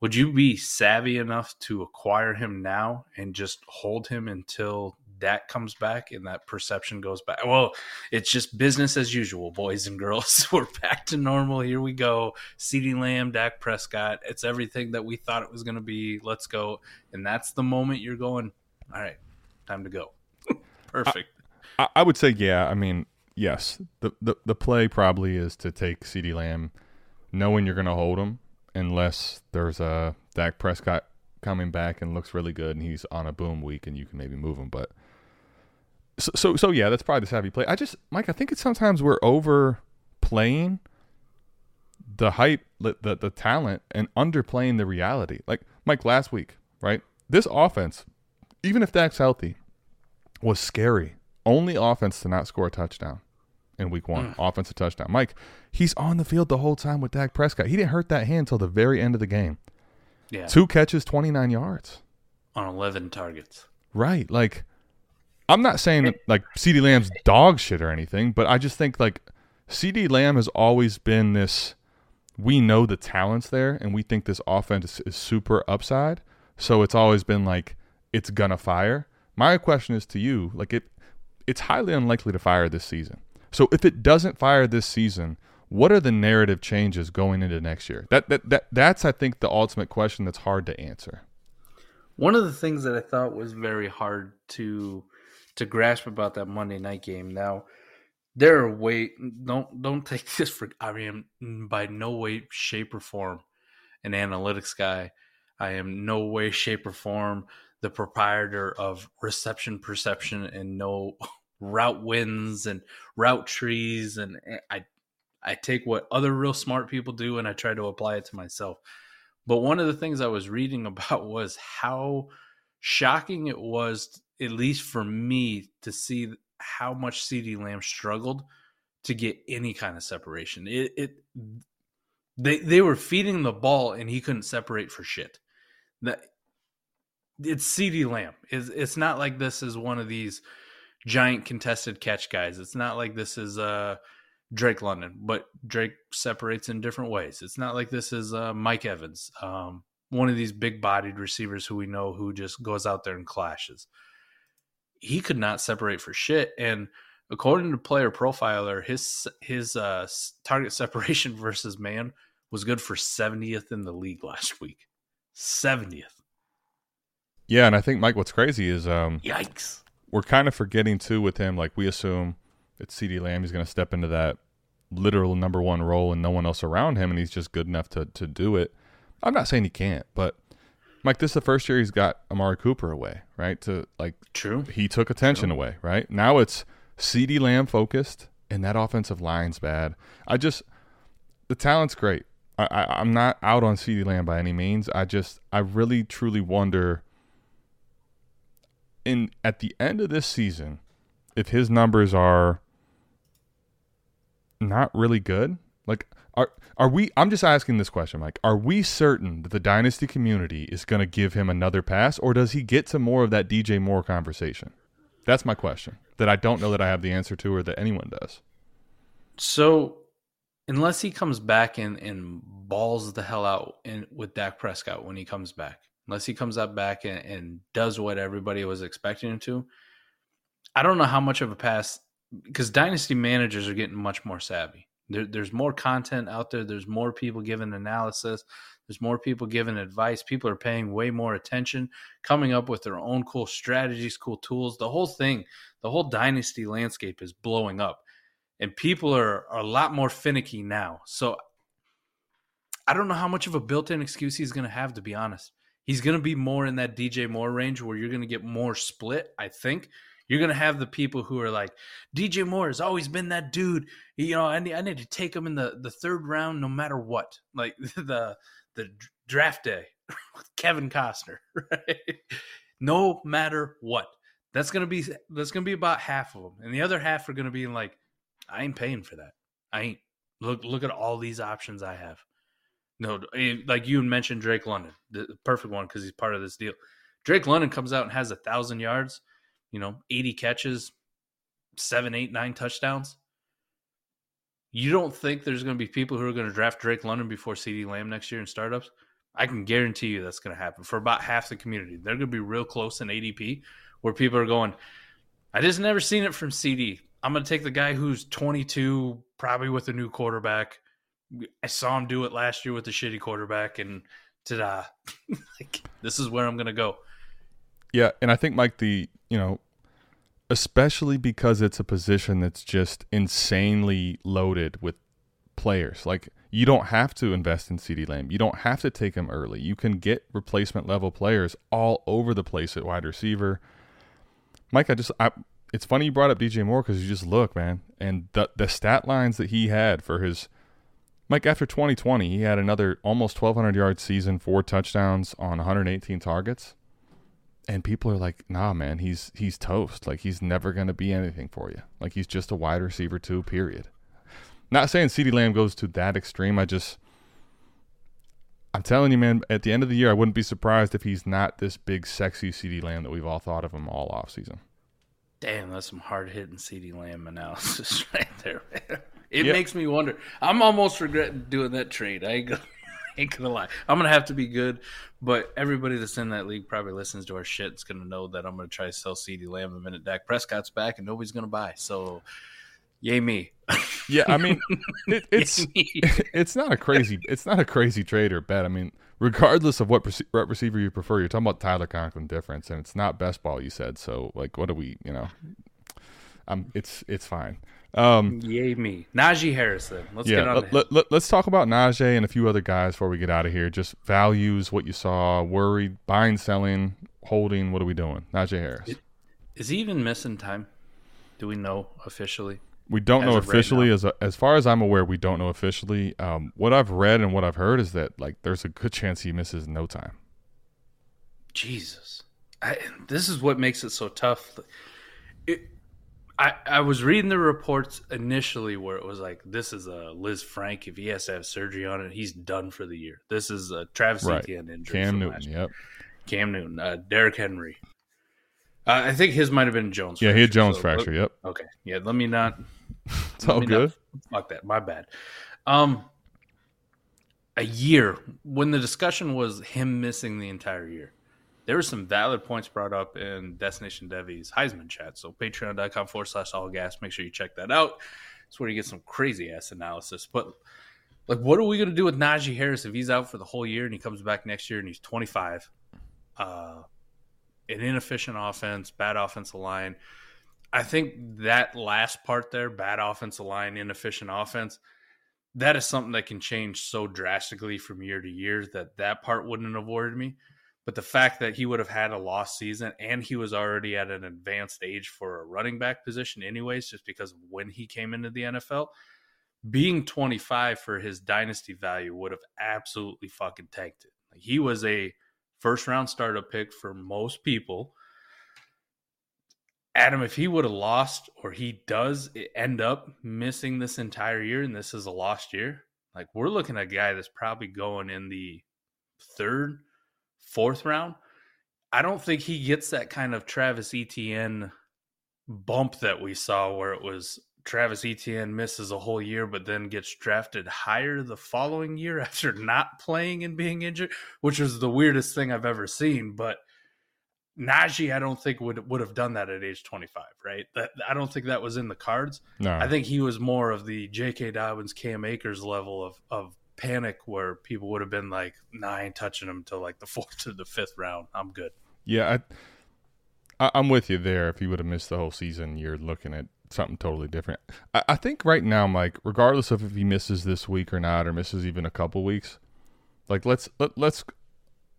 would you be savvy enough to acquire him now and just hold him until Dak comes back and that perception goes back? Well, it's just business as usual, boys and girls. We're back to normal. Here we go. CD Lamb, Dak Prescott. It's everything that we thought it was going to be. Let's go. And that's the moment you're going, all right, time to go. Perfect. I, I would say, yeah. I mean, yes. The, the the play probably is to take CD Lamb, knowing you're going to hold him, unless there's a Dak Prescott coming back and looks really good, and he's on a boom week, and you can maybe move him. But so so, so yeah, that's probably the savvy play. I just, Mike, I think it's sometimes we're overplaying the hype, the, the the talent, and underplaying the reality. Like Mike last week, right? This offense, even if Dak's healthy, was scary only offense to not score a touchdown in week one. Mm. Offensive touchdown. Mike, he's on the field the whole time with Dak Prescott. He didn't hurt that hand until the very end of the game. Yeah. Two catches, 29 yards. On 11 targets. Right. Like, I'm not saying that, like CD Lamb's dog shit or anything, but I just think like CD Lamb has always been this. We know the talents there, and we think this offense is, is super upside. So it's always been like it's gonna fire. My question is to you, like it, it's highly unlikely to fire this season. So if it doesn't fire this season, what are the narrative changes going into next year? That that, that that's I think the ultimate question that's hard to answer. One of the things that I thought was very hard to to grasp about that Monday night game. Now, there are way don't don't take this for I mean by no way, shape, or form an analytics guy. I am no way, shape, or form the proprietor of reception perception and no route wins and route trees and eh, I I take what other real smart people do and I try to apply it to myself. But one of the things I was reading about was how shocking it was, at least for me, to see how much CD Lamb struggled to get any kind of separation. It, it they they were feeding the ball and he couldn't separate for shit. That it's CD Lamb. It's, it's not like this is one of these giant contested catch guys. It's not like this is uh Drake London, but Drake separates in different ways. It's not like this is uh, Mike Evans, um, one of these big bodied receivers who we know who just goes out there and clashes. He could not separate for shit. And according to Player Profiler, his his uh, target separation versus man was good for 70th in the league last week. 70th. Yeah, and I think Mike, what's crazy is um, Yikes. We're kind of forgetting too with him. Like we assume that CD Lamb is going to step into that literal number one role and no one else around him, and he's just good enough to to do it. I'm not saying he can't, but Mike, this is the first year he's got Amari Cooper away, right? To like, True. he took attention away, right? Now it's CD Lamb focused, and that offensive line's bad. I just the talent's great. I, I I'm not out on CD Lamb by any means. I just I really truly wonder in at the end of this season if his numbers are not really good. Like are are we I'm just asking this question, Mike. Are we certain that the dynasty community is going to give him another pass or does he get to more of that DJ Moore conversation? That's my question. That I don't know that I have the answer to or that anyone does. So, unless he comes back and, and balls the hell out in, with Dak Prescott when he comes back, unless he comes up back and, and does what everybody was expecting him to, I don't know how much of a pass because dynasty managers are getting much more savvy. There, there's more content out there. There's more people giving analysis. There's more people giving advice. People are paying way more attention, coming up with their own cool strategies, cool tools. The whole thing, the whole dynasty landscape is blowing up, and people are, are a lot more finicky now. So I don't know how much of a built-in excuse he's going to have. To be honest, he's going to be more in that DJ Moore range where you're going to get more split. I think you're gonna have the people who are like, DJ Moore has always been that dude. You know, I need, I need to take him in the, the third round no matter what. Like the the draft day with Kevin Costner, right? No matter what. That's gonna be that's gonna be about half of them, and the other half are gonna be like, I ain't paying for that. I ain't look look at all these options I have. No, eh, like you mentioned Drake London, the perfect one because he's part of this deal. Drake London comes out and has a thousand yards, you know, 80 catches, seven, eight, nine touchdowns. You don't think there's going to be people who are going to draft Drake London before CD Lamb next year in startups? I can guarantee you that's going to happen for about half the community. They're going to be real close in ADP where people are going, I just never seen it from CD. I'm going to take the guy who's 22, probably with a new quarterback. I saw him do it last year with the shitty quarterback, and ta-da! like this is where I'm to go. Yeah, and I think Mike, the you know, especially because it's a position that's just insanely loaded with players. Like you don't have to invest in CD Lamb. You don't have to take him early. You can get replacement level players all over the place at wide receiver. Mike, I just I it's funny you brought up DJ Moore because you just look, man, and the the stat lines that he had for his Mike after 2020, he had another almost 1200 yard season, four touchdowns on 118 targets. And people are like, "Nah, man, he's he's toast. Like he's never to be anything for you. Like he's just a wide receiver too, period." Not saying CeeDee Lamb goes to that extreme. I just I'm telling you, man, at the end of the year, I wouldn't be surprised if he's not this big, sexy CeeDee Lamb that we've all thought of him all off season. Damn, that's some hard hitting CeeDee Lamb analysis right there. Man. It Yep. makes me wonder. I'm almost regretting doing that trade. I ain't gonna, ain't gonna lie. I'm gonna have to be good, but everybody that's in that league probably listens to our shit. It's gonna know that I'm gonna try to sell CeeDee Lamb the minute Dak Prescott's back, and nobody's gonna buy. So, yay me. Yeah, I mean, it, it's it's not a crazy it's not a crazy trade or bet. I mean, regardless of what, what receiver you prefer, you're talking about Tyler Conklin difference, and it's not best ball. You said so. Like, what do we? You know, um, it's it's fine. Um, yay me. Najee Harris. Then let's get yeah, on. let, to let, let, let's talk about Najee and a few other guys before we get out of here. Just values, what you saw, worried, buying, selling, holding. What are we doing? Najee Harris. Is he even missing time? Do we know officially? We don't As know of right officially, now. as as far as I'm aware, we don't know officially. Um, what I've read and what I've heard is that like there's a good chance he misses no time. Jesus, I, this is what makes it so tough. It, I I was reading the reports initially where it was like, this is a Lisfranc. If he has to have surgery on it, he's done for the year. This is a Travis Right. Etienne injury. Cam Newton, yep. Cam Newton, uh, Derrick Henry. Uh, I think his might have been Jones. Yeah, he had Jones so- fracture. Yep, Okay, yeah. Let me not. it's all good. not- fuck that. My bad. Um, a year when the discussion was him missing the entire year. There were some valid points brought up in Destination Devy's Heisman chat. So patreon.com forward slash all gas. Make sure you check that out. It's where you get some crazy ass analysis. But like, what are we going to do with Najee Harris if he's out for the whole year and he comes back next year and he's 25? Uh, an inefficient offense, bad offensive line. I think that last part there, bad offensive line, inefficient offense, that is something that can change so drastically from year to year that that part wouldn't have worried me. But the fact that he would have had a lost season and he was already at an advanced age for a running back position, anyways, just because of when he came into the NFL, being 25 for his dynasty value would have absolutely fucking tanked it. Like he was a first round startup pick for most people. Adam, if he would have lost or he does end up missing this entire year and this is a lost year, like we're looking at a guy that's probably going in the third, fourth round. I don't think he gets that kind of Travis Etienne bump that we saw where it was Travis Etienne misses a whole year but then gets drafted higher the following year after not playing and being injured, which was the weirdest thing I've ever seen. But Najee, I don't think would would have done that at age 25, right? That I don't think that was in the cards. No, I think he was more of the J.K. Dobbins, Cam Akers level of of panic, where people would have been like, "Nah, I ain't touching him till like the fourth or the fifth round. I'm good." yeah, I, I, I'm with you there. If he would have missed the whole season, you're looking at something totally different. I, I think right now, Mike, regardless of if he misses this week or not, or misses even a couple weeks, like let's let, let's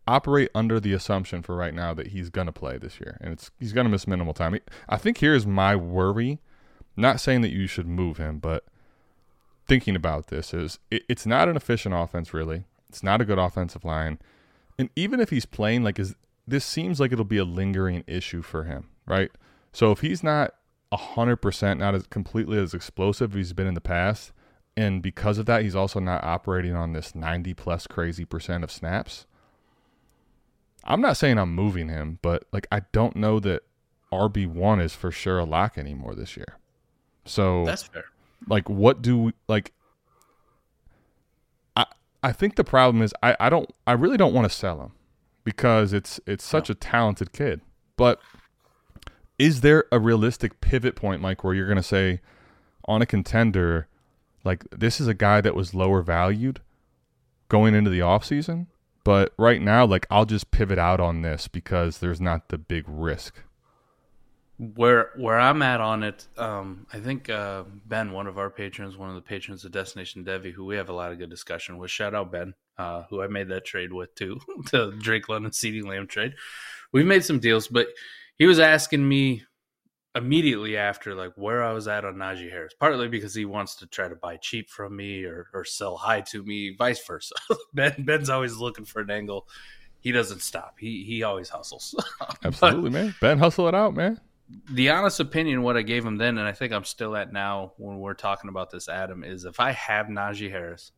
operate under the assumption for right now that he's gonna play this year, and it's he's gonna miss minimal time. I think here's my worry. Not saying that you should move him, but thinking about this is it, it's not an efficient offense really. It's not a good offensive line, and even if he's playing, like is this seems like it'll be a lingering issue for him, right? So if he's not hundred percent, not as completely as explosive as he's been in the past, and because of that, he's also not operating on this 90 plus crazy percent of snaps. I'm not saying I'm moving him, but like I don't know that RB1 is for sure a lock anymore this year. So That's fair. Like what do we like I I think the problem is I, I don't I really don't want to sell him because it's it's such a talented kid. But is there a realistic pivot point, Mike, where you're gonna say on a contender, like this is a guy that was lower valued going into the offseason, but right now, like I'll just pivot out on this because there's not the big risk. Where where I'm at on it, um, I think uh, Ben, one of our patrons, one of the patrons of Destination Devy, who we have a lot of good discussion with. Shout out Ben, uh, who I made that trade with too, the Drake London CD Lamb trade. We've made some deals, but he was asking me immediately after like where I was at on Najee Harris, partly because he wants to try to buy cheap from me or or sell high to me, vice versa. ben Ben's always looking for an angle. He doesn't stop. He he always hustles. Absolutely, man. Ben, hustle it out, man. The honest opinion, what I gave him then, and I think I'm still at now when we're talking about this, Adam, is if I have Najee Harris,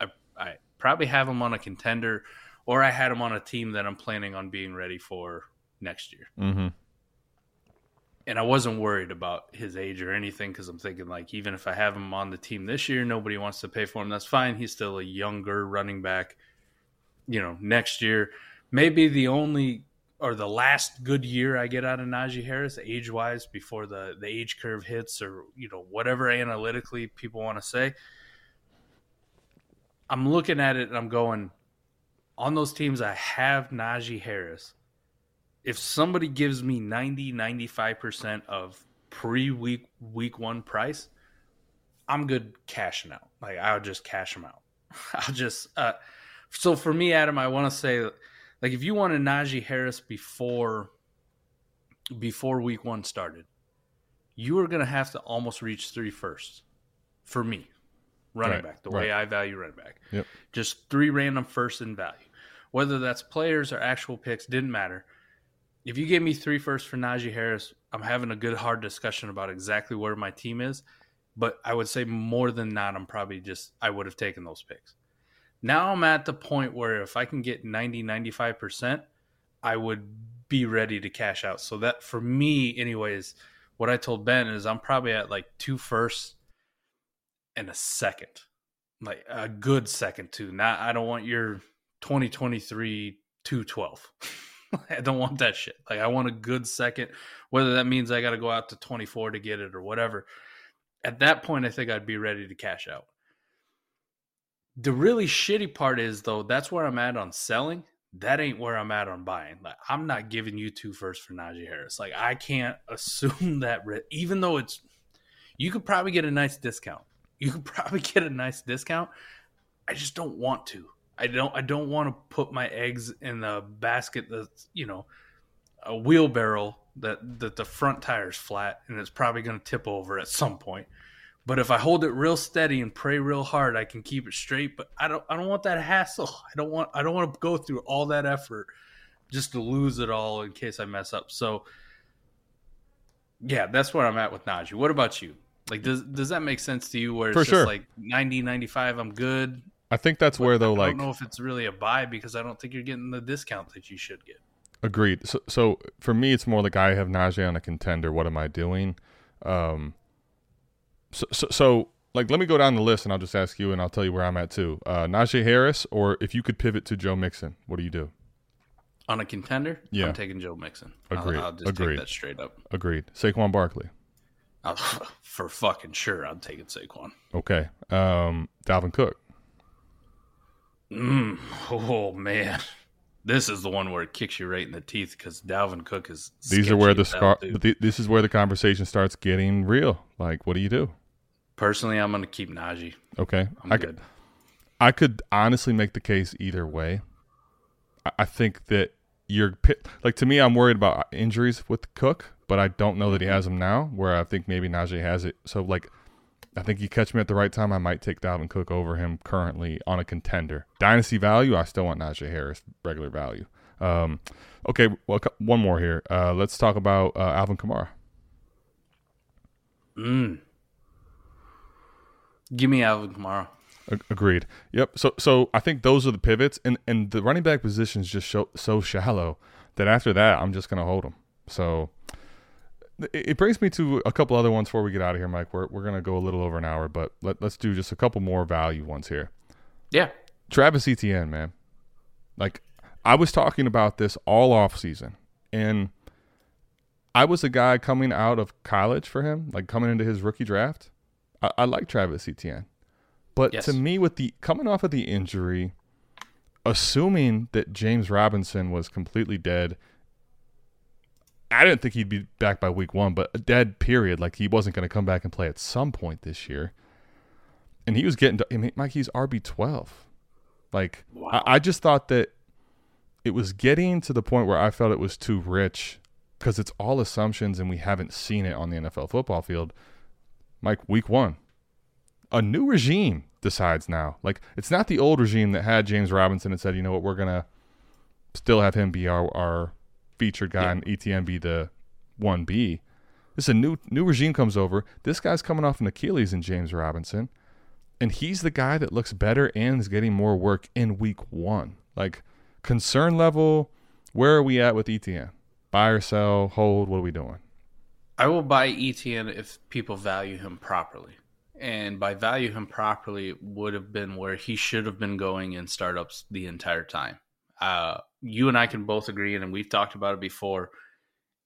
I, I probably have him on a contender, or I had him on a team that I'm planning on being ready for next year. Mm-hmm. And I wasn't worried about his age or anything because I'm thinking, like, even if I have him on the team this year, nobody wants to pay for him. That's fine. He's still a younger running back. You know, next year, maybe the only or the last good year I get out of Najee Harris, age wise, before the, the age curve hits, or you know whatever analytically people want to say. I'm looking at it and I'm going, on those teams I have Najee Harris. If somebody gives me 90, 95% of pre week week one price, I'm good cashing out. Like I'll just cash them out. I'll just uh so for me, Adam, I want to say like if you wanted Najee Harris before before week one started, you are gonna have to almost reach three firsts for me, running Right, back, the way. I value running back. Yep. Just three random firsts in value. Whether that's players or actual picks, didn't matter. If you gave me three firsts for Najee Harris, I'm having a good hard discussion about exactly where my team is. But I would say more than not, I'm probably just I would have taken those picks. Now I'm at the point where if I can get 90, 95%, I would be ready to cash out. So that for me, anyways, what I told Ben is I'm probably at like two firsts and a second. Like a good second too. Not I don't want your 2023 212. I don't want that shit. Like I want a good second, whether that means I got to go out to 24 to get it or whatever. At that point, I think I'd be ready to cash out. The really shitty part is though, that's where I'm at on selling. That ain't where I'm at on buying. Like I'm not giving you two first for Najee Harris. Like I can't assume that ri- even though it's you could probably get a nice discount. You could probably get a nice discount. I just don't want to. I don't I don't want to put my eggs in the basket that's, you know, a wheelbarrow that that the front tire's flat and it's probably going to tip over at some point. But if I hold it real steady and pray real hard, I can keep it straight. But I don't I don't want that hassle. I don't want I don't want to go through all that effort just to lose it all in case I mess up. So yeah, that's where I'm at with Najee. What about you? Like does does that make sense to you where it's For just sure. like 90 95 I'm good? I think that's where though, I like I don't know if it's really a buy because I don't think you're getting the discount that you should get. Agreed. So, so for me, it's more like I have Najee on a contender. What am I doing? Um, so, so, so, like, let me go down the list and I'll just ask you, and I'll tell you where I'm at too. Uh, Najee Harris, or if you could pivot to Joe Mixon, what do you do? On a contender, Yeah. I'm taking Joe Mixon. I'll- Agreed. I'll, just Agreed. take that straight up. Agreed. Saquon Barkley. I'll, for fucking sure, I'm taking Saquon. Okay. Um, Dalvin Cook. Mm, oh man, this is the one where it kicks you right in the teeth because Dalvin Cook is. These are where the scar. hell, dude. But th- this is where the conversation starts getting real. Like, what do you do? Personally, I'm going to keep Najee. Okay. I'm I good. could, I could honestly make the case either way. I, I think that you're like to me, I'm worried about injuries with Cook, but I don't know that he has them now. Where I think maybe Najee has it. So like, I think you catch me at the right time. I might take Dalvin Cook over him currently on a contender. Dynasty value, I still want Najee Harris regular value. Um, okay, well, one more here. Uh, let's talk about uh, Alvin Kamara. Mm. Give me Alvin Kamara. Ag- Agreed. Yep. So so I think those are the pivots, and and the running back position is just so, so shallow that after that I'm just gonna hold them. So it, it brings me to a couple other ones before we get out of here, Mike. We're we're gonna go a little over an hour, but let, let's do just a couple more value ones here. Yeah. Travis Etienne, man. Like I was talking about this all off season, and I was a guy coming out of college for him, like coming into his rookie draft. I, I like Travis Etienne, but Yes. to me, with the coming off of the injury, assuming that James Robinson was completely dead, I didn't think he'd be back by week one, but a dead period, like he wasn't going to come back and play at some point this year. And he was getting, to, I mean, Mike, he's RB twelve. Like I, I just thought that it was getting to the point where I felt it was too rich because it's all assumptions and we haven't seen it on the NFL football field. Mike, week one, a new regime decides now. Like it's not the old regime that had James Robinson and said, you know what, we're gonna still have him be our, our featured guy and ETN be the one B. This is a new new regime comes over. This guy's coming off an Achilles in James Robinson, and he's the guy that looks better and is getting more work in week one. Like concern level, where are we at with ETN? Buy or sell, hold, what are we doing? I will buy ETN if people value him properly. And by value him properly, would have been where he should have been going in startups the entire time. Uh, you and I can both agree, and we've talked about it before.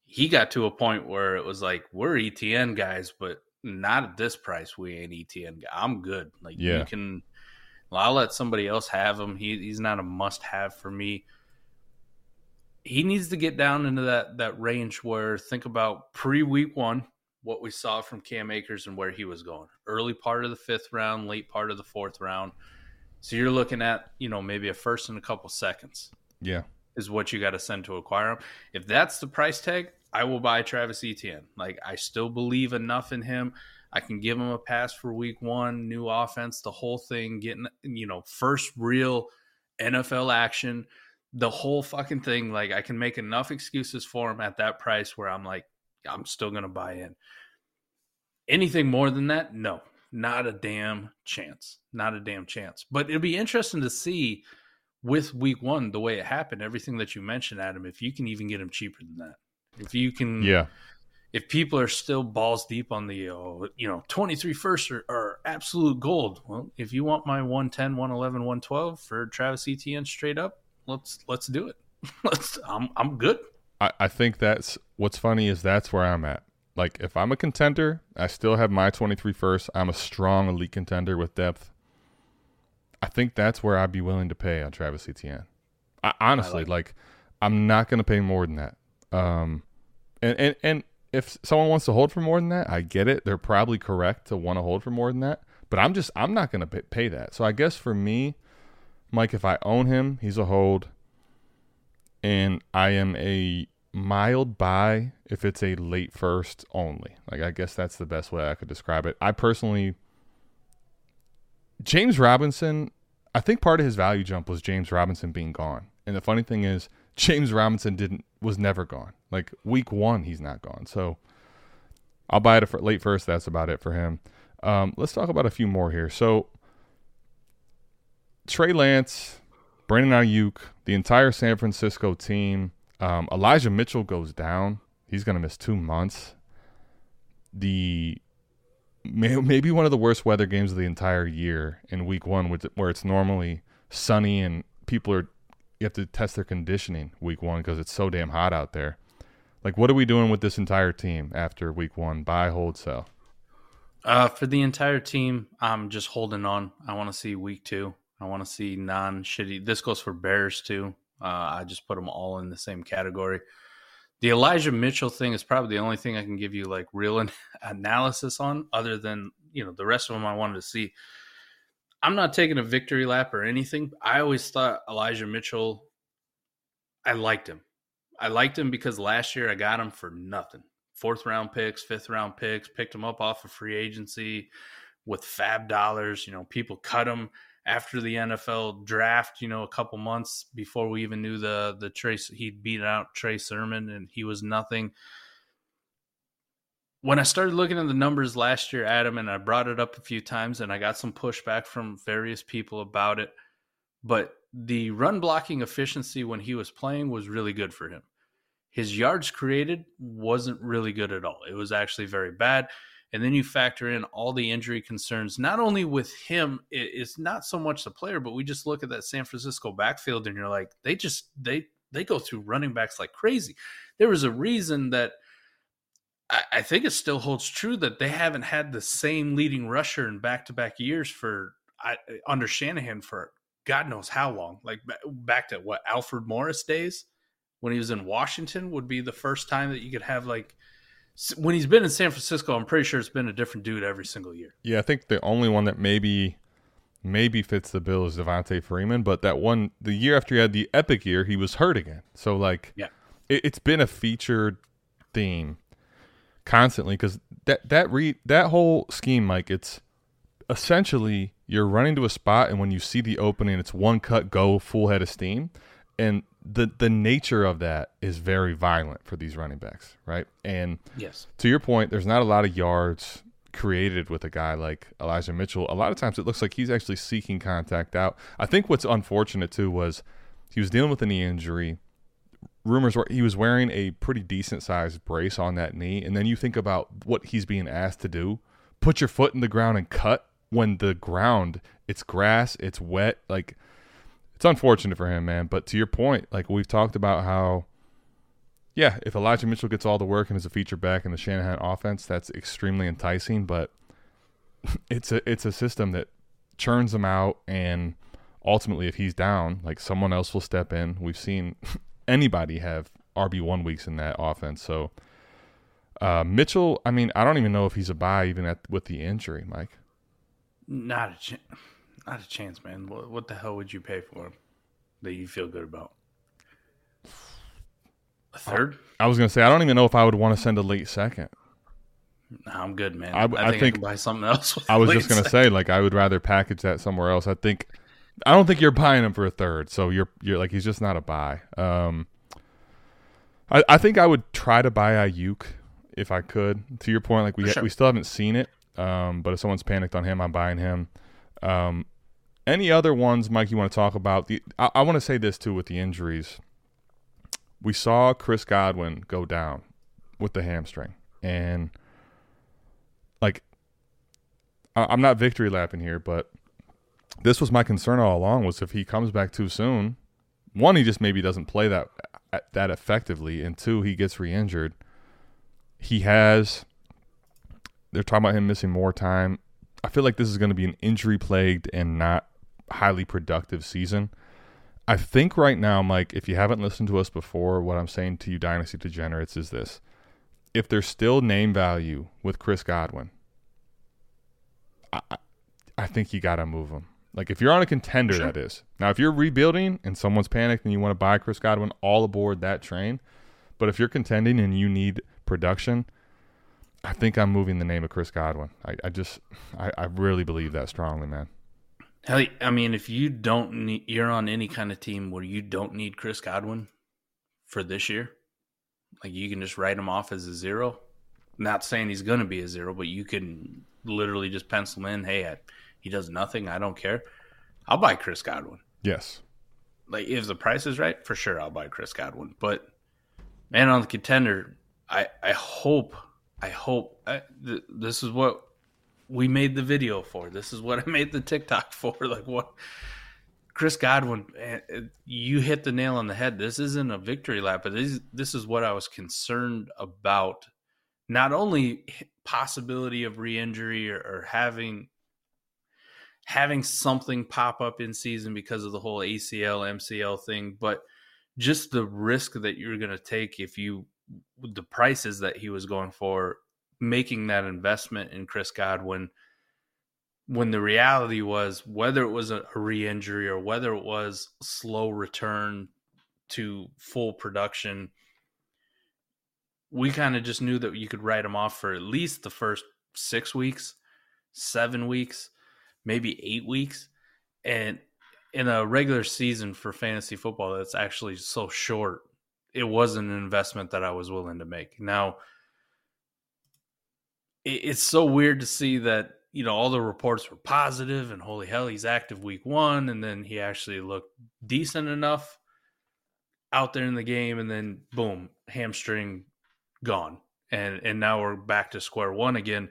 He got to a point where it was like, we're ETN guys, but not at this price. We ain't ETN guy. I'm good. Like, Yeah. you can, I'll let somebody else have him. He, he's not a must have for me he needs to get down into that that range where think about pre week one what we saw from Cam Akers and where he was going. Early part of the fifth round late part of the fourth round. So you're looking at you know maybe a first and a couple seconds Yeah. is what you got to send to acquire him. If that's the price tag I will buy Travis Etienne. Like I still believe enough in him. I can give him a pass for week one new offense the whole thing getting you know first real NFL action the whole fucking thing like i can make enough excuses for him at that price where i'm like i'm still gonna buy in. Anything more than that? No. Not a damn chance. Not a damn chance. But it'll be interesting to see with week one the way it happened everything that you mentioned adam if you can even get him cheaper than that. If you can Yeah. if people are still balls deep on the uh, you know 23 first are, are absolute gold. Well if you want my 110 111 112 for travis etienne straight up let's let's do it let's i'm, I'm good I, I think that's what's funny is that's where I'm at. Like if I'm a contender, I still have my 23 first. I'm a strong elite contender with depth. I think that's where I'd be willing to pay on Travis Etienne. I, honestly, like like, I'm not going to pay more than that. Um, and, and and if someone wants to hold for more than that, I get it. They're probably correct to want to hold for more than that. But I'm just I'm not going to pay that. So I guess for me, Mike, if I own him, he's a hold and I am a mild buy if it's a late first only. Like I guess that's the best way I could describe it. I personally James Robinson, I think part of his value jump was James Robinson being gone. And the funny thing is James Robinson didn't was never gone. Like week 1 he's not gone. So I'll buy it for late first. That's about it for him. Um, let's talk about a few more here. So Trey Lance, Brandon Aiyuk, the entire San Francisco team. Um, Elijah Mitchell goes down. He's going to miss two months. The may, maybe one of the worst weather games of the entire year in Week One, with, where it's normally sunny and people are you have to test their conditioning Week One because it's so damn hot out there. Like, what are we doing with this entire team after Week One? Buy, hold, sell. uh for the entire team i'm just holding on i want to see week two i want to see non shitty this goes for bears too. Uh i just put them all in the same category. The elijah mitchell thing is probably the only thing i can give you like real an- analysis on other than you know the rest of them i wanted to see. I'm not taking a victory lap or anything. I always thought elijah mitchell i liked him. I liked him because last year i got him for nothing. Fourth round picks, fifth round picks, picked him up off of free agency with FAAB dollars. You know, people cut him after the NFL draft, you know, a couple months before we even knew the the Trace he'd beat out Trey Sermon and he was nothing. when I started looking at the numbers last year, Adam, and I brought it up a few times, and I got some pushback from various people about it. But the run blocking efficiency when he was playing was really good for him. His yards created wasn't really good at all. It was actually very bad. And then you factor in all the injury concerns, not only with him, it's not so much the player, but we just look at that San Francisco backfield and you're like, they just they they go through running backs like crazy. There was a reason that I, I think it still holds true that they haven't had the same leading rusher in back to back years for I, under Shanahan for God knows how long. Like back to what Alfred Morris days when he was in Washington would be the first time that you could have like when he's been in San Francisco. I'm pretty sure it's been a different dude every single year. Yeah, I think the only one that maybe maybe fits the bill is Devonta Freeman, but that one the year after he had the epic year, he was hurt again. So like, yeah, it, has been a featured theme constantly because that that re that whole scheme, Mike, it's essentially you're running to a spot and when you see the opening, it's one cut, go full head of steam, and the the nature of that is very violent for these running backs, right? And yes, to your point, there's not a lot of yards created with a guy like Elijah Mitchell. A lot of times it looks like he's actually seeking contact out. I think what's unfortunate too was he was dealing with a knee injury rumors were he was wearing a pretty decent sized brace on that knee, and then you think about what he's being asked to do: put your foot in the ground and cut when the ground it's grass, it's wet. Like it's unfortunate for him, man. But to your point, like we've talked about how. Yeah, if Elijah Mitchell gets all the work and is a feature back in the Shanahan offense, that's extremely enticing. But it's a it's a system that churns him out, and ultimately, if he's down, like someone else will step in. We've seen anybody have RB one weeks in that offense. So uh, Mitchell, I mean, I don't even know if he's a buy even at with the injury, Mike. Not a chance. Not a chance, man. What, what the hell would you pay for him that you feel good about? A third? I was gonna say I don't even know if I would want to send a late second. Nah, I'm good, man. I, I, I think, I buy something else. I was just gonna second. say like I would rather package that somewhere else. I think I don't think you're buying him for a third. So you're you're like he's just not a buy. Um, I I think I would try to buy Aiyuk if I could. To your point, like we sure. we still haven't seen it. Um, but if someone's panicked on him, I'm buying him. Um, any other ones, Mike? You want to talk about? The I, I want to say this too with the injuries. We saw Chris Godwin go down with the hamstring, and like I, I'm not victory lapping here, but this was my concern all along was if he comes back too soon, one he just maybe doesn't play that uh, that effectively, and two he gets re-injured. He has. They're talking about him missing more time. I feel like this is going to be an injury plagued and not highly productive season. I think right now, Mike, if you haven't listened to us before, what I'm saying to you, Dynasty Degenerates, is this. If there's still name value with Chris Godwin, I, I think you got to move him. Like if you're on a contender, sure. that is. Now, if you're rebuilding and someone's panicked and you want to buy Chris Godwin, all aboard that train. But if you're contending and you need production, I think I'm moving the name of Chris Godwin. I, I just, I, I really believe that strongly, man. Hell, I mean, if you don't need, you're on any kind of team where you don't need Chris Godwin for this year, like you can just write him off as a zero. Not saying he's going to be a zero, but you can literally just pencil in, hey, I, he does nothing. I don't care. I'll buy Chris Godwin. Yes. Like if the price is right, for sure I'll buy Chris Godwin. But man, on the contender, I I hope I hope I, th- this is what we made the video for. This is what I made the TikTok for. Like what Chris Godwin, eh, eh, you hit the nail on the head. This isn't a victory lap, but this this is what I was concerned about. Not only possibility of re-injury or, or having having something pop up in season because of the whole ACL MCL thing, but just the risk that you're going to take if you the prices that he was going for making that investment in Chris Godwin when the reality was whether it was a, re-injury or whether it was slow return to full production we kind of just knew that you could write him off for at least the first 6 weeks 7 weeks maybe eight weeks. And in a regular season for fantasy football, that's actually so short. It wasn't an investment that I was willing to make. Now, it's so weird to see that you know all the reports were positive and holy hell he's active week one and then he actually looked decent enough out there in the game and then boom hamstring gone. And and now we're back to square one again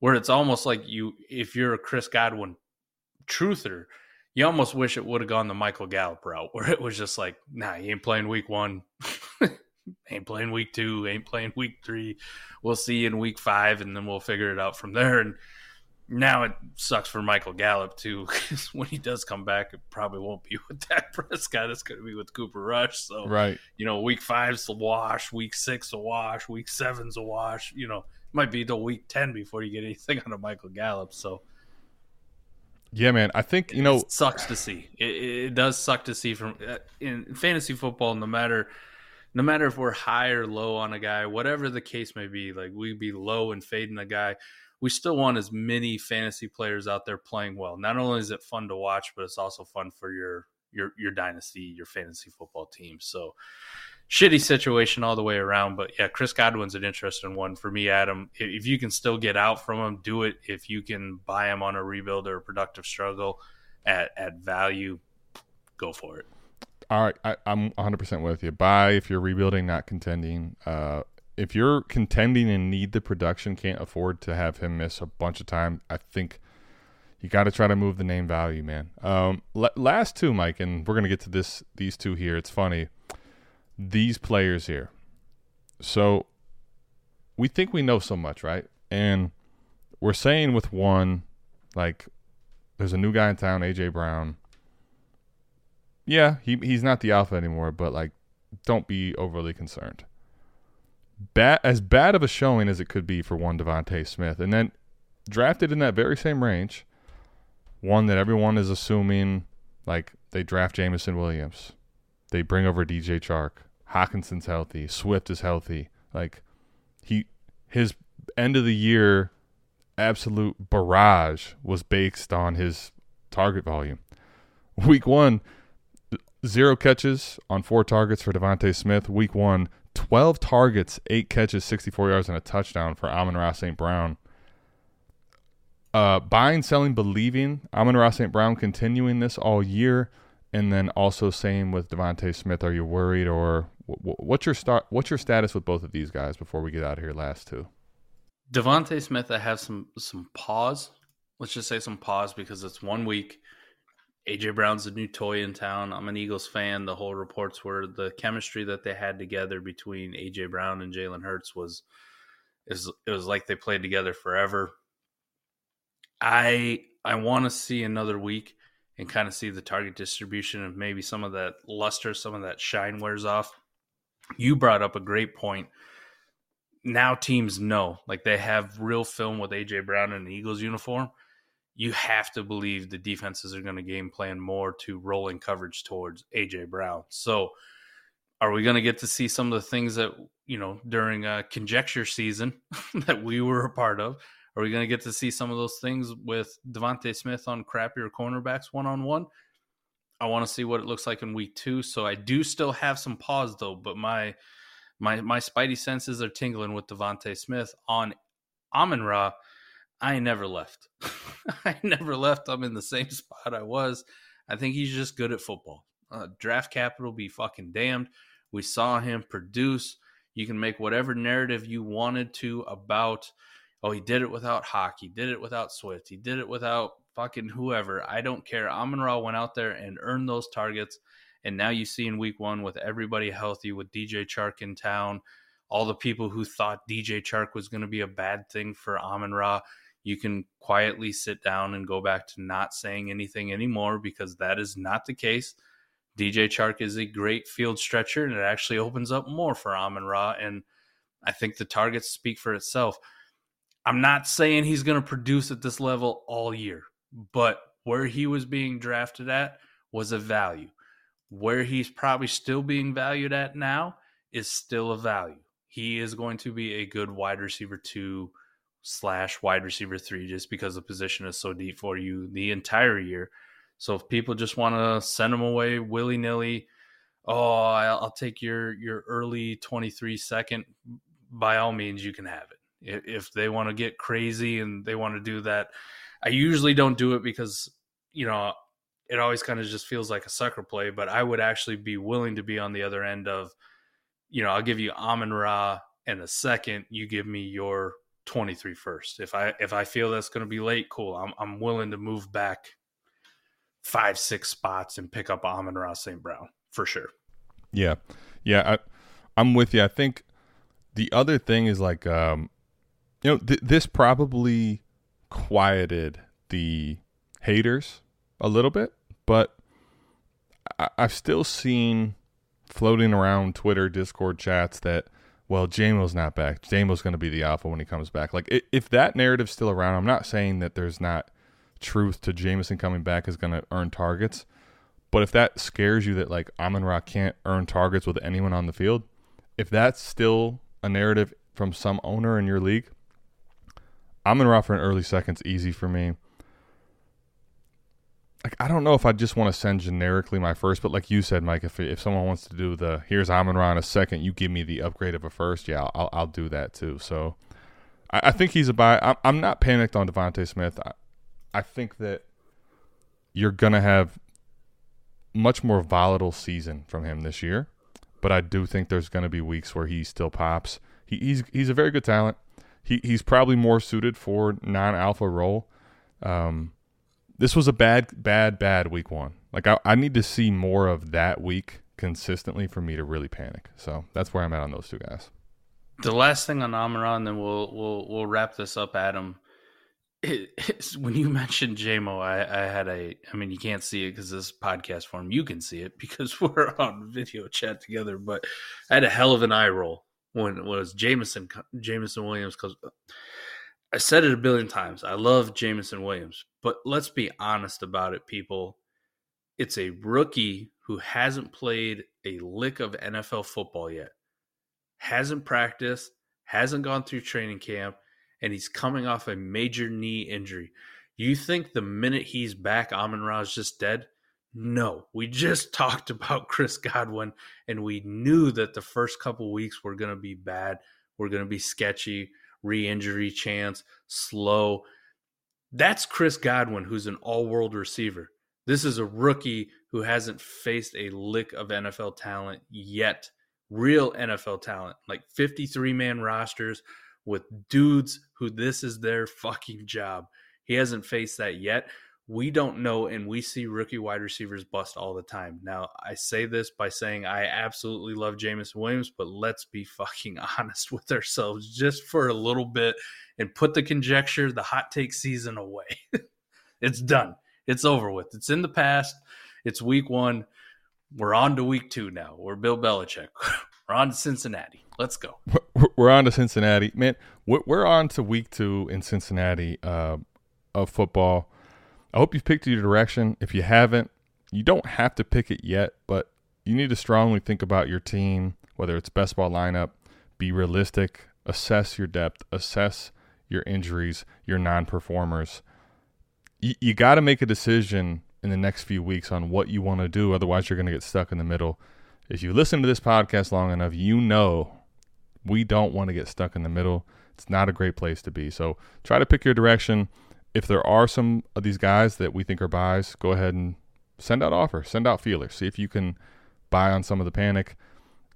where it's almost like you if you're a chris godwin truther you almost wish it would have gone the michael gallup route where it was just like nah he ain't playing week one ain't playing week two ain't playing week three we'll see in week five and then we'll figure it out from there and now it sucks for Michael Gallup too, because when he does come back, it probably won't be with Dak Prescott. It's going to be with Cooper Rush. So, Right. you know, week five's a wash, week six a wash, week seven's a wash. You know, it might be till week ten before you get anything out of Michael Gallup. So, Yeah, man. I think you know. it sucks to see. It, it does suck to see from uh, in fantasy football. No matter, no matter if we're high or low on a guy, whatever the case may be, like we be low and fading a guy, we still want as many fantasy players out there playing well. Not only is it fun to watch, but it's also fun for your your your dynasty, your fantasy football team. So shitty situation all the way around. But yeah, Chris Godwin's an interesting one for me, Adam. If if you can still get out from him, do it. If you can buy him on a rebuild or a productive struggle at at value, go for it. All right, I, I'm 100% with you. Buy if you're rebuilding, not contending. Uh, if you're contending and need the production, can't afford to have him miss a bunch of time. I think you got to try to move the name value, man. Um, l- last two, Mike, and we're gonna get to this. These two here. It's funny. These players here. So we think we know so much, right? And we're saying with one, like, there's a new guy in town, AJ Brown yeah, he he's not the alpha anymore, but like don't be overly concerned. Bad as bad of a showing as it could be for one DeVonta Smith, and then drafted in that very same range, one that everyone is assuming like they draft Jameson Williams, they bring over DJ Chark, Hockenson's healthy, Swift is healthy, like he his end of the year absolute barrage was based on his target volume. Week one, zero catches on four targets for DeVonta Smith. Week one, 12 targets, eight catches, 64 yards, and a touchdown for Amon Ra St. Brown. Uh, buying, selling, believing. Amon Ra St. Brown continuing this all year. And then also same with DeVonta Smith, are you worried or wh- what's your start? What's your status with both of these guys before we get out of here? Last two. DeVonta Smith, I have some some pause. Let's just say some pause because it's one week. AJ Brown's a new toy in town. I'm an Eagles fan. The whole reports were the chemistry that they had together between AJ Brown and Jalen Hurts was is it was like they played together forever. I I want to see another week and kind of see the target distribution of maybe some of that luster, some of that shine wears off. You brought up a great point now teams know like they have real film with AJ Brown in the Eagles uniform. You have to believe the defenses are going to game plan more to rolling coverage towards AJ Brown. So, are we going to get to see some of the things that you know during a conjecture season that we were a part of? Are we going to get to see some of those things with DeVonta Smith on crappier cornerbacks one on one? I want to see what it looks like in week two. So I do still have some pause though, but my my my spidey senses are tingling with DeVonta Smith on Amon Ra. I never left. I never left. I'm in the same spot I was. I think he's just good at football. Uh, draft capital be fucking damned. We saw him produce. You can make whatever narrative you wanted to about, oh, he did it without. He did it without Swift. He did it without fucking whoever. I don't care. Amon Ra went out there and earned those targets. And now you see in week one with everybody healthy, with DJ Chark in town, all the people who thought DJ Chark was going to be a bad thing for Amon Ra, you can quietly sit down and go back to not saying anything anymore because that is not the case. DJ Chark is a great field stretcher and it actually opens up more for Amon Ra. And I think the targets speak for itself. I'm not saying he's going to produce at this level all year, but where he was being drafted at was a value where he's probably still being valued at now is still a value. He is going to be a good wide receiver two slash wide receiver three just because the position is so deep for you the entire year. So if people just want to send him away willy nilly, oh, I'll, take your your early 23 second. By all means, you can have it. If, if they want to get crazy and they want to do that, I usually don't do it because you know it always kind of just feels like a sucker play. But I would actually be willing to be on the other end of, you know, I'll give you Amon Ra and a second. You give me your 23 first. If I if I feel that's going to be late, cool. I'm I'm willing to move back five six spots and pick up Amon Ra St. Brown for sure. Yeah, yeah, I, I'm with you. I think the other thing is like, um, you know, th- this probably quieted the haters a little bit, but I- I've still seen floating around Twitter, Discord chats that, well, JMO's not back. JMO's going to be the alpha when he comes back. Like, if that narrative's still around, I'm not saying that there's not truth to Jameson coming back is going to earn targets. But if that scares you that like Amon Ra can't earn targets with anyone on the field, if that's still a narrative from some owner in your league, Amon Ra for an early second's easy for me. Like I don't know if I just want to send generically my first, but like you said, Mike, if if someone wants to do the here's Amon Ra a second, you give me the upgrade of a first, yeah, I'll I'll do that too. So I, I think he's a buy. I'm, I'm not panicked on DeVonta Smith. I, I think that you're gonna have much more volatile season from him this year, but I do think there's to be weeks where he still pops. He, he's he's a very good talent. He he's probably more suited for non-alpha role. Um, this was a bad bad bad week one. Like I, I need to see more of that week consistently for me to really panic. So that's where I'm at on those two guys. The last thing on Amon Ra, then we'll we'll we'll wrap this up, Adam. It, when you mentioned JMO, I, I had a. I mean, you can't see it because this podcast form. You can see it because we're on video chat together. But I had a hell of an eye roll when it was Jameson Jameson Williams because I said it a billion times. I love Jameson Williams, but let's be honest about it, people. It's a rookie who hasn't played a lick of NFL football yet hasn't practiced, hasn't gone through training camp, and he's coming off a major knee injury. You think the minute he's back, Amon Ra is just dead? No, we just talked about Chris Godwin, and we knew that the first couple weeks were going to be bad. We're going to be sketchy, re injury chance, slow. That's Chris Godwin, who's an all world receiver. This is a rookie who hasn't faced a lick of NFL talent yet real NFL talent, like 53 man rosters with dudes who this is their fucking job. He hasn't faced that yet. We don't know, and we see rookie wide receivers bust all the time. Now, I say this by saying I absolutely love Jameson Williams, but let's be fucking honest with ourselves just for a little bit and put the conjecture, the hot take season away. it's done. It's over with. It's in the past. It's week one. We're on to week two now. We're Bill Belichick. We're on to Cincinnati. Let's go. We're on to Cincinnati, man. We're on to week two in Cincinnati uh, of football. I hope you've picked your direction. If you haven't, you don't have to pick it yet, but you need to strongly think about your team, whether it's best ball lineup, be realistic, assess your depth, assess your injuries, your non performers. You, you got to make a decision in the next few weeks on what you want to do. Otherwise, you're going to get stuck in the middle. If you listen to this podcast long enough, you know we don't want to get stuck in the middle. It's not a great place to be. So try to pick your direction. If there are some of these guys that we think are buys, go ahead and send out offers, send out feelers, see if you can buy on some of the panic.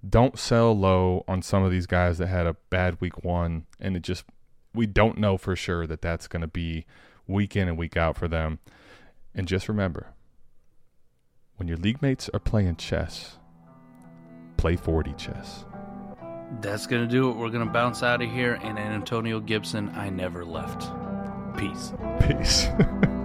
Don't sell low on some of these guys that had a bad week one, and it just we don't know for sure that that's going to be week in and week out for them. And just remember, when your league mates are playing chess, play 4D chess. That's going to do it. We're going to bounce out of here. And Antonio Gibson, I never left. Peace. Peace.